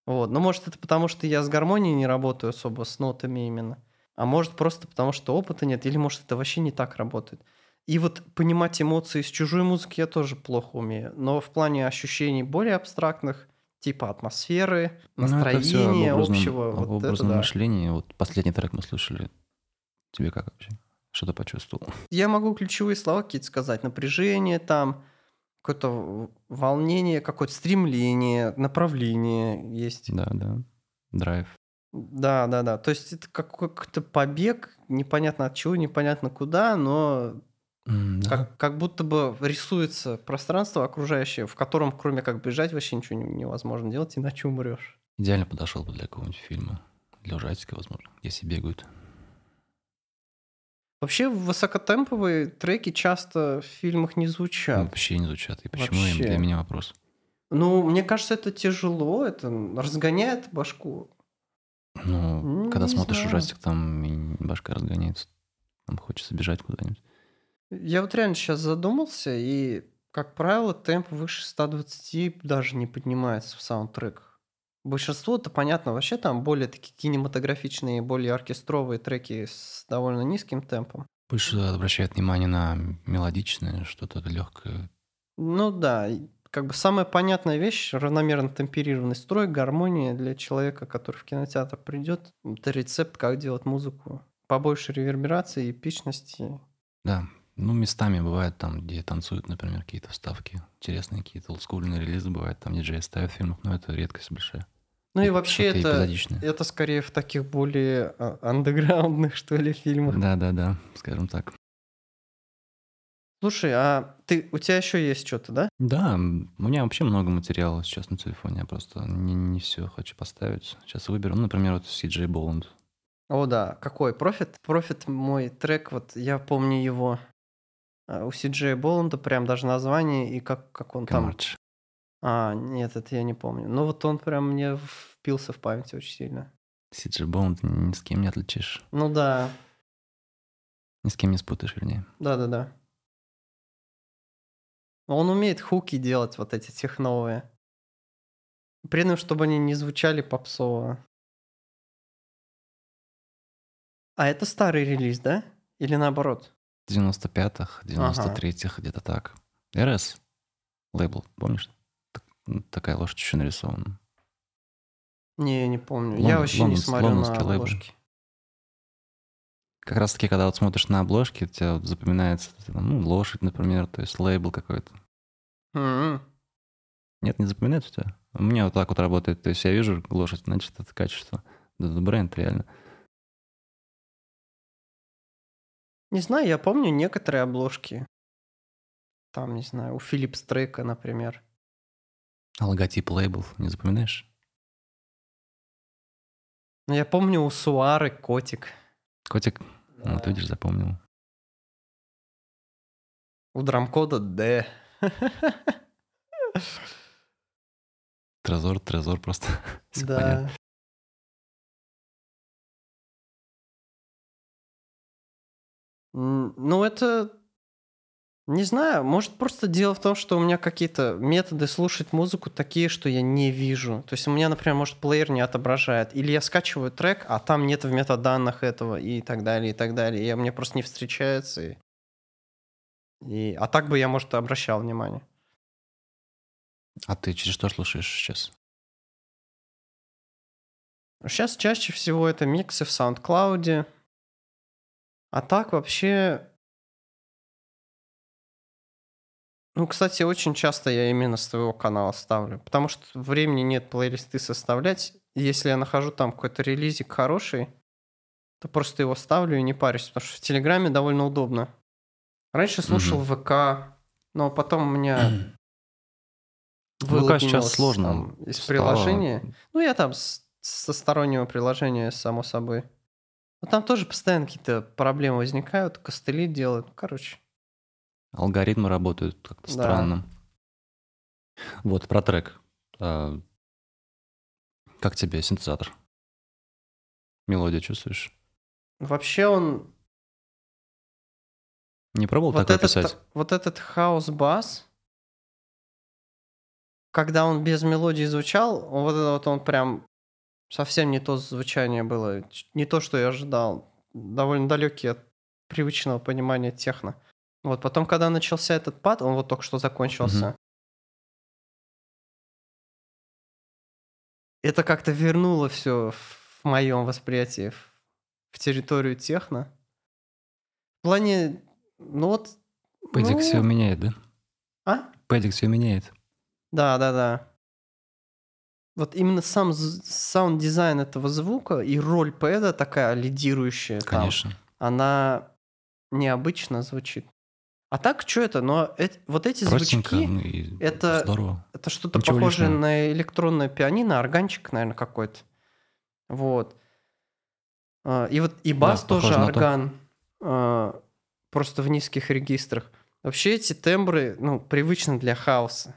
Вот. Но может это потому, что я с гармонией не работаю особо, с нотами именно. А может просто потому, что опыта нет, или может это вообще не так работает. И вот понимать эмоции из чужой музыки я тоже плохо умею. Но в плане ощущений более абстрактных, типа атмосферы, Ну, настроения образном- общего, об вот образном да. мышлении. Вот последний трек мы слышали. Тебе как вообще? Что ты почувствовал? Я могу ключевые слова какие-то сказать. Напряжение там, какое-то волнение, какое-то стремление, направление есть. Да, да. Драйв. Да, да, да. То есть это какой-то побег, непонятно от чего, непонятно куда, но да. как, как будто бы рисуется пространство окружающее, в котором кроме как бежать вообще ничего не- невозможно делать, иначе умрешь. Идеально подошел бы для какого-нибудь фильма. Для ужастика, возможно, все бегают. Вообще высокотемповые треки часто в фильмах не звучат. Вообще не звучат. И почему Вообще. для меня вопрос? Ну, мне кажется, это тяжело, это разгоняет башку. Ну, Ну, когда смотришь знаю. ужастик, там башка разгоняется. Там хочется бежать куда-нибудь. Я вот реально сейчас задумался, и, как правило, темп выше 120 даже не поднимается в саундтреках. Большинство-то, понятно, вообще там более такие кинематографичные, более оркестровые треки с довольно низким темпом. Больше обращает внимание на мелодичное, что-то легкое. Ну да, как бы самая понятная вещь, равномерно темперированный строй, гармония для человека, который в кинотеатр придет, это рецепт, как делать музыку. Побольше реверберации, эпичности. Да, ну, местами бывает там, где танцуют, например, какие-то вставки. Интересные какие-то олдскульные релизы бывают, там диджеи ставят в фильмах, но это редкость большая. Ну и Это вообще это, это скорее в таких более а, андеграундных, что ли, фильмах. Да-да-да, скажем так. Слушай, а ты, у тебя еще есть что-то, да? Да, у меня вообще много материала сейчас на телефоне, я просто не, не все хочу поставить. Сейчас выберу, ну, например, вот CJ Боланд. О, да, какой? Prophet? Prophet мой трек, вот я помню его. А, У CJ Боланда прям даже название и как, как он там... Camargue. А, нет, это я не помню. Но вот он прям мне впился в память очень сильно. CJ Боланд ни с кем не отличишь. Ну да, Ни с кем не спутаешь, вернее. да-да-да. Он умеет хуки делать вот эти техновые. При этом, чтобы они не звучали попсово. А это старый релиз, да? Или наоборот? 95-х, 93-х, где-то так. РС. Лейбл, помнишь? Так- такая лошадь еще нарисована. Не, не помню. Лондон- я вообще не лондонс- смотрю на лейбл. обложки. Как раз таки, когда вот смотришь на обложки, у тебя вот запоминается ну, лошадь, например, то есть лейбл какой-то. М-м. Нет, не запоминается у тебя? У меня вот так вот работает. То есть я вижу лошадь, значит, это качество. Это бренд, реально. Не знаю, я помню некоторые обложки. Там, не знаю, у Филипп Стрейка, например. А логотип лейбл не запоминаешь? Но я помню у Суары котик. Котик, вот видишь, запомнил. У драмкода Д. Трезор, трезор просто. Да. Ну, это... Не знаю, может просто дело в том, что у меня какие-то методы слушать музыку такие, что я не вижу. То есть у меня, например, может плеер не отображает. Или я скачиваю трек, а там нет в метаданных этого и так далее, и так далее. И мне просто не встречается. И... и- А так бы я, может, обращал внимание. А ты через что слушаешь сейчас? Сейчас чаще всего это миксы в SoundCloud. А так вообще... Ну, кстати, очень часто я именно с твоего канала ставлю, потому что времени нет плейлисты составлять. Если я нахожу там какой-то релизик хороший, то просто его ставлю и не парюсь, потому что в Телеграме довольно удобно. Раньше слушал Мгм. ВК, но потом у меня ВК сейчас сложно там из стало. приложения. Ну, я там с- со стороннего приложения, само собой. Но там тоже постоянно какие-то проблемы возникают, костыли делают. Короче, Алгоритмы работают как-то Да. странно. Вот, про трек. А, Как тебе синтезатор? Мелодию чувствуешь? вообще он... Не пробовал Вот такое этот, писать? вот этот хаус-бас, когда он без мелодии звучал, вот это вот он прям совсем не то звучание было. Не то, что я ожидал. Довольно далекий от привычного понимания техно. Вот потом, когда начался этот пад, он вот только что закончился. Это как-то вернуло все в моем восприятии в, территорию техно. В плане, ну вот... Пэдик ну, все меняет, да? А? Пэдик все меняет. Да, да, да. вот именно сам саунд-дизайн этого звука и роль пэда такая лидирующая там, Конечно. она необычно звучит. А так, что это? Но эт- вот эти Простенько, звучки, ну и это- здорово. это что-то Ничего похожее лишнего. на электронное пианино, органчик, наверное, какой-то. Вот. А, И вот и бас тоже похоже на то. орган, а, просто в низких регистрах. Вообще эти тембры, ну, привычны для хаоса.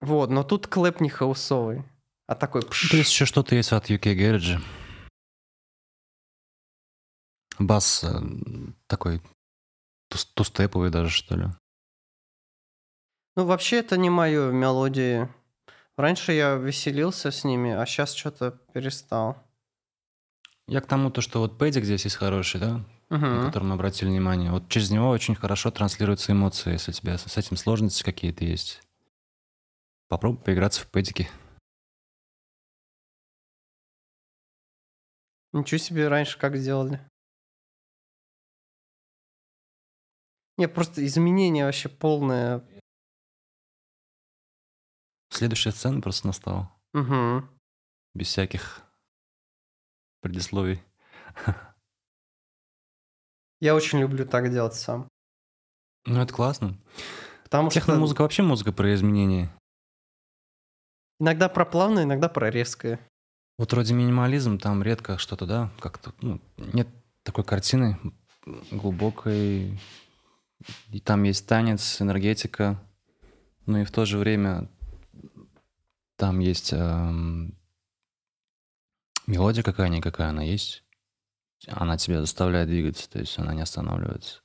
Вот, но тут клэп не хаусовый, а такой пш. Плюс еще что-то есть от UK Garage. Бас э, такой тус- тустеповый даже, что ли. Ну, вообще это не мое мелодии. Раньше я веселился с ними, а сейчас что-то перестал. Я к тому, то, что вот пэдик здесь есть хороший, да, на Мгм. который мы обратили внимание. Вот через него очень хорошо транслируются эмоции, если у тебя с этим сложности какие-то есть. Попробуй поиграться в пэдики. Ничего себе раньше как сделали. Не, просто изменение вообще полное. Следующая сцена просто настала. Мгм. Без всяких предисловий. Я очень люблю так делать сам. Ну, это классно. Потому что Техномузыка вообще музыка про изменения. иногда про плавное, иногда про резкое. Вот вроде минимализм, там редко что-то, да, как-то, ну, нет такой картины глубокой. И там есть танец, энергетика, но и в то же время там есть эм, мелодия какая-никакая, она есть. Она тебя заставляет двигаться, то есть она не останавливается.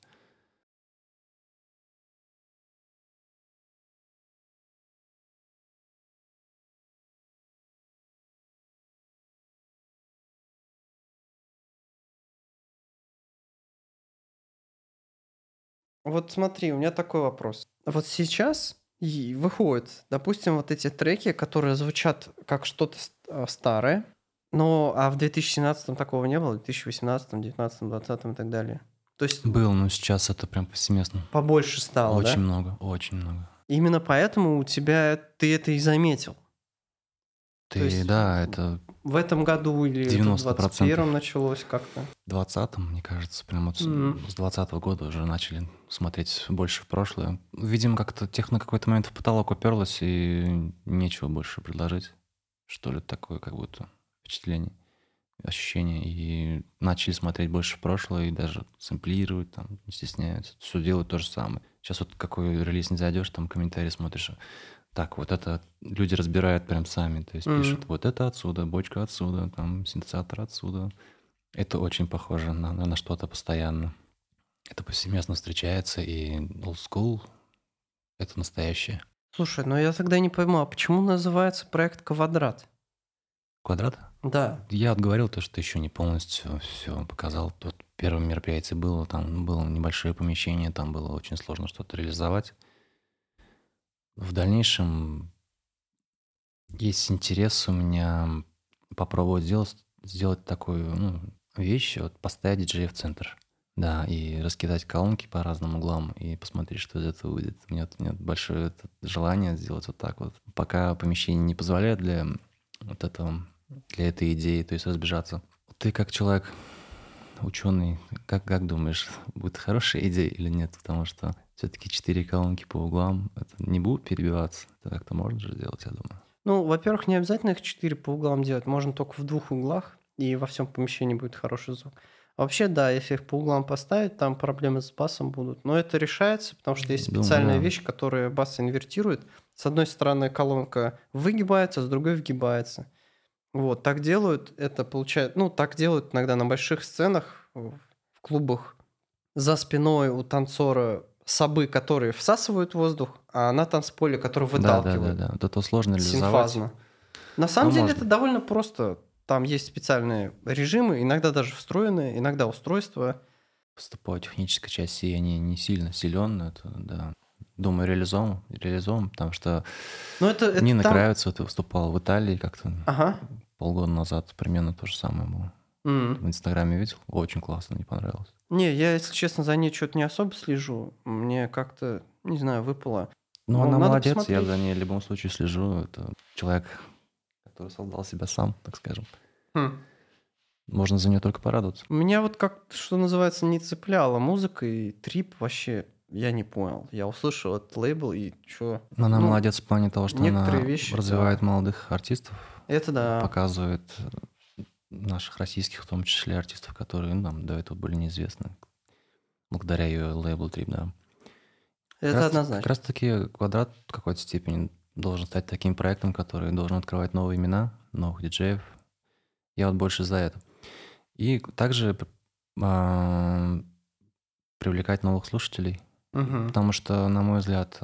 Вот смотри, у меня такой вопрос. Вот сейчас и выходят, допустим, вот эти треки, которые звучат как что-то а, старое, но а в 2017 такого не было, в 2018, 2019, 2020 и так далее. То есть Был, но сейчас это прям повсеместно. побольше стало, да? очень много, очень много. Именно поэтому у тебя ты это и заметил. Ты, есть да, это В этом году или в 90%. 21 началось как-то. В 20-м, мне кажется, прям вот с- Мгм. с 20 года уже начали смотреть больше в прошлое. Видимо, как-то техно какой-то момент в потолок уперлась, и нечего больше предложить. Что ли, такое как будто впечатление, ощущение. И начали смотреть больше в прошлое, и даже сэмплировать, там, не стесняются. Все делают то же самое. Сейчас вот какой релиз не зайдешь, там комментарии смотришь, так, вот это люди разбирают прям сами, то есть Мгм. пишут, вот это отсюда, бочка отсюда, там синтезатор отсюда. Это очень похоже на, на, на что-то постоянно. Это повсеместно встречается, и old school — это настоящее. Слушай, ну я тогда не пойму, а почему называется проект «Квадрат»? Квадрат? Да. Я вот говорил то, что еще не полностью все показал. Тут первое мероприятие было, там было небольшое помещение, там было очень сложно что-то реализовать. В дальнейшем есть интерес у меня попробовать сделать, сделать такую ну, вещь, вот поставить диджея в центр. Да, и раскидать колонки по разным углам и посмотреть, что из этого выйдет. У меня, у меня большое желание сделать вот так вот. Пока помещение не позволяет для вот этого, для этой идеи, то есть разбежаться. Ты как человек, ученый, как, как думаешь, будет хорошая идея или нет? Потому что все-таки четыре колонки по углам, это не будут перебиваться. Это как-то можно же сделать, я думаю. Ну, во-первых, не обязательно их четыре по углам делать. Можно только в двух углах, и во всем помещении будет хороший звук. А Вообще, да, если их по углам поставить, там проблемы с басом будут. Но это решается, потому что есть Думаю, специальная да. вещь, которая бас инвертирует. С одной стороны колонка выгибается, с другой вгибается. Вот, так делают, это получает, ну, так делают иногда на больших сценах, в клубах. За спиной у танцора сабы, которые всасывают воздух, а на танцполе, который Да, да, выталкивает да, да. Вот это сложно реализовать. синфазно. На самом Ну, деле можно. это довольно просто. Там есть специальные режимы, иногда даже встроенные, иногда устройства. Просто по технической части я не, не сильно силен, но это, да. Думаю, реализуем, реализуем, потому что Но это, это Нина там- Кравец вот выступала в Италии как-то Ага. полгода назад, примерно то же самое было. М. В Инстаграме видел, очень классно, мне понравилось. Не, я, если честно, за ней что-то не особо слежу. Мне как-то, не знаю, выпало. Ну, Ну, она молодец, я посмотреть. за ней в любом случае слежу. Это человек, который создал себя сам, так скажем. Хм. Можно за нее только порадоваться. Меня вот как, что называется, не цепляла музыка и трип вообще, я не понял. Я услышал этот лейбл и что? Но Она Ну, молодец в плане того, что она вещи, развивает да. молодых артистов, Это да. показывает э, наших российских, в том числе артистов, которые нам до этого были неизвестны. Благодаря ее лейблу Трип, да. Это Как раз- однозначно. Как раз таки квадрат в какой-то степени должен стать таким проектом, который должен открывать новые имена, новых диджеев. Я вот больше за это. И также а, привлекать новых слушателей. Мгм. Потому что, на мой взгляд,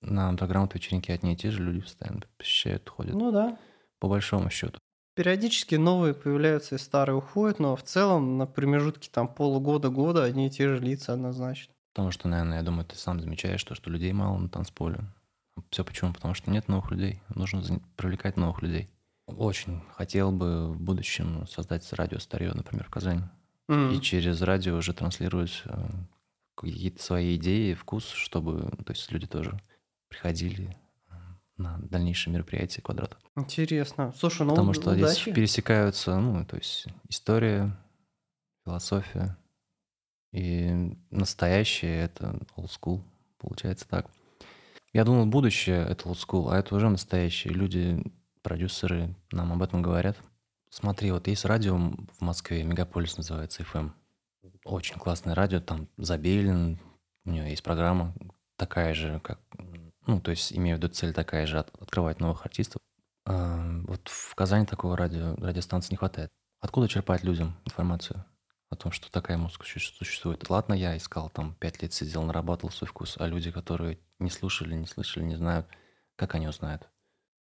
на андерграунд вечеринки одни и те же люди постоянно посещают, ходят. Ну да. По большому счету. Периодически новые появляются и старые уходят, но в целом на промежутке там полугода-года одни и те же лица однозначно. Потому что, наверное, я думаю, ты сам замечаешь то, что людей мало на танцполе. Все почему? Потому что нет новых людей. Нужно привлекать новых людей. Очень хотел бы в будущем создать радио старье, например, в Казани. М. И через радио уже транслировать э, какие-то свои идеи, вкус, чтобы то есть люди тоже приходили на дальнейшие мероприятия квадрата. Интересно. Слушай, ну Потому что здесь удачи. пересекаются, ну, то есть история, философия и настоящее — это old school, получается так. Я думал, будущее — это old school, а это уже настоящее. Люди, продюсеры нам об этом говорят. Смотри, вот есть радио в Москве, Мегаполис называется, FM. Очень классное радио, там Забелин, у него есть программа такая же, как... Ну, то есть имею в виду цель такая же, от- открывать новых артистов. А, Вот в Казани такого радио, радиостанции не хватает. Откуда черпать людям информацию о том, что такая музыка су- существует? Ладно, я искал, там, пять лет сидел, нарабатывал свой вкус, а люди, которые не слушали, не слышали, не знают, как они узнают?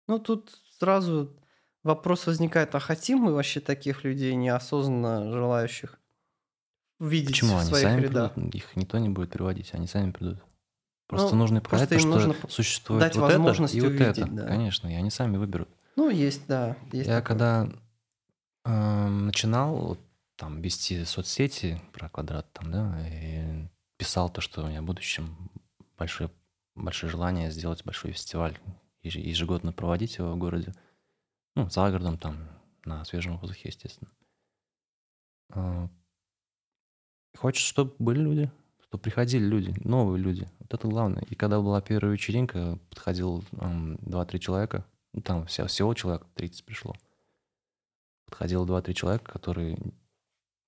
Ну, тут сразу вопрос возникает, а хотим мы вообще таких людей, неосознанно желающих видеть Почему в они своих сами рядах? придут? Их никто не будет приводить, они сами придут. Просто Ну, нужно просто им что нужно п- существует дать вот возможность это и вот увидеть, это. да. Конечно, и они сами выберут. Ну, есть, да. Есть Я такое. когда эм, начинал вот, там вести соцсети про квадрат, там, да, и писал то, что у меня в будущем большое, большое желание сделать большой фестиваль, еж- ежегодно проводить его в городе, ну, за городом, там, на свежем воздухе, естественно. А, Хочешь, чтобы были люди, чтобы приходили люди, новые люди. Вот это главное. И когда была первая вечеринка, подходил ам, 2-3 человека, ну, там вся, всего человек 30 пришло. Подходило 2-3 человека, которые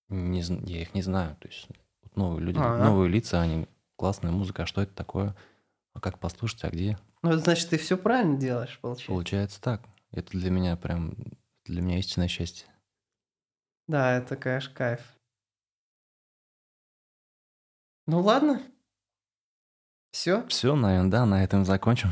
не, я их не знаю. То есть вот новые люди, А. новые лица, они классная музыка, а что это такое? А как послушать, а где? Ну, это значит, ты все правильно делаешь, получается. Получается так. Это для меня прям, для меня истинное счастье. Да, это, конечно, кайф. Ну ладно. Все. Все, наверное, да, на этом закончим.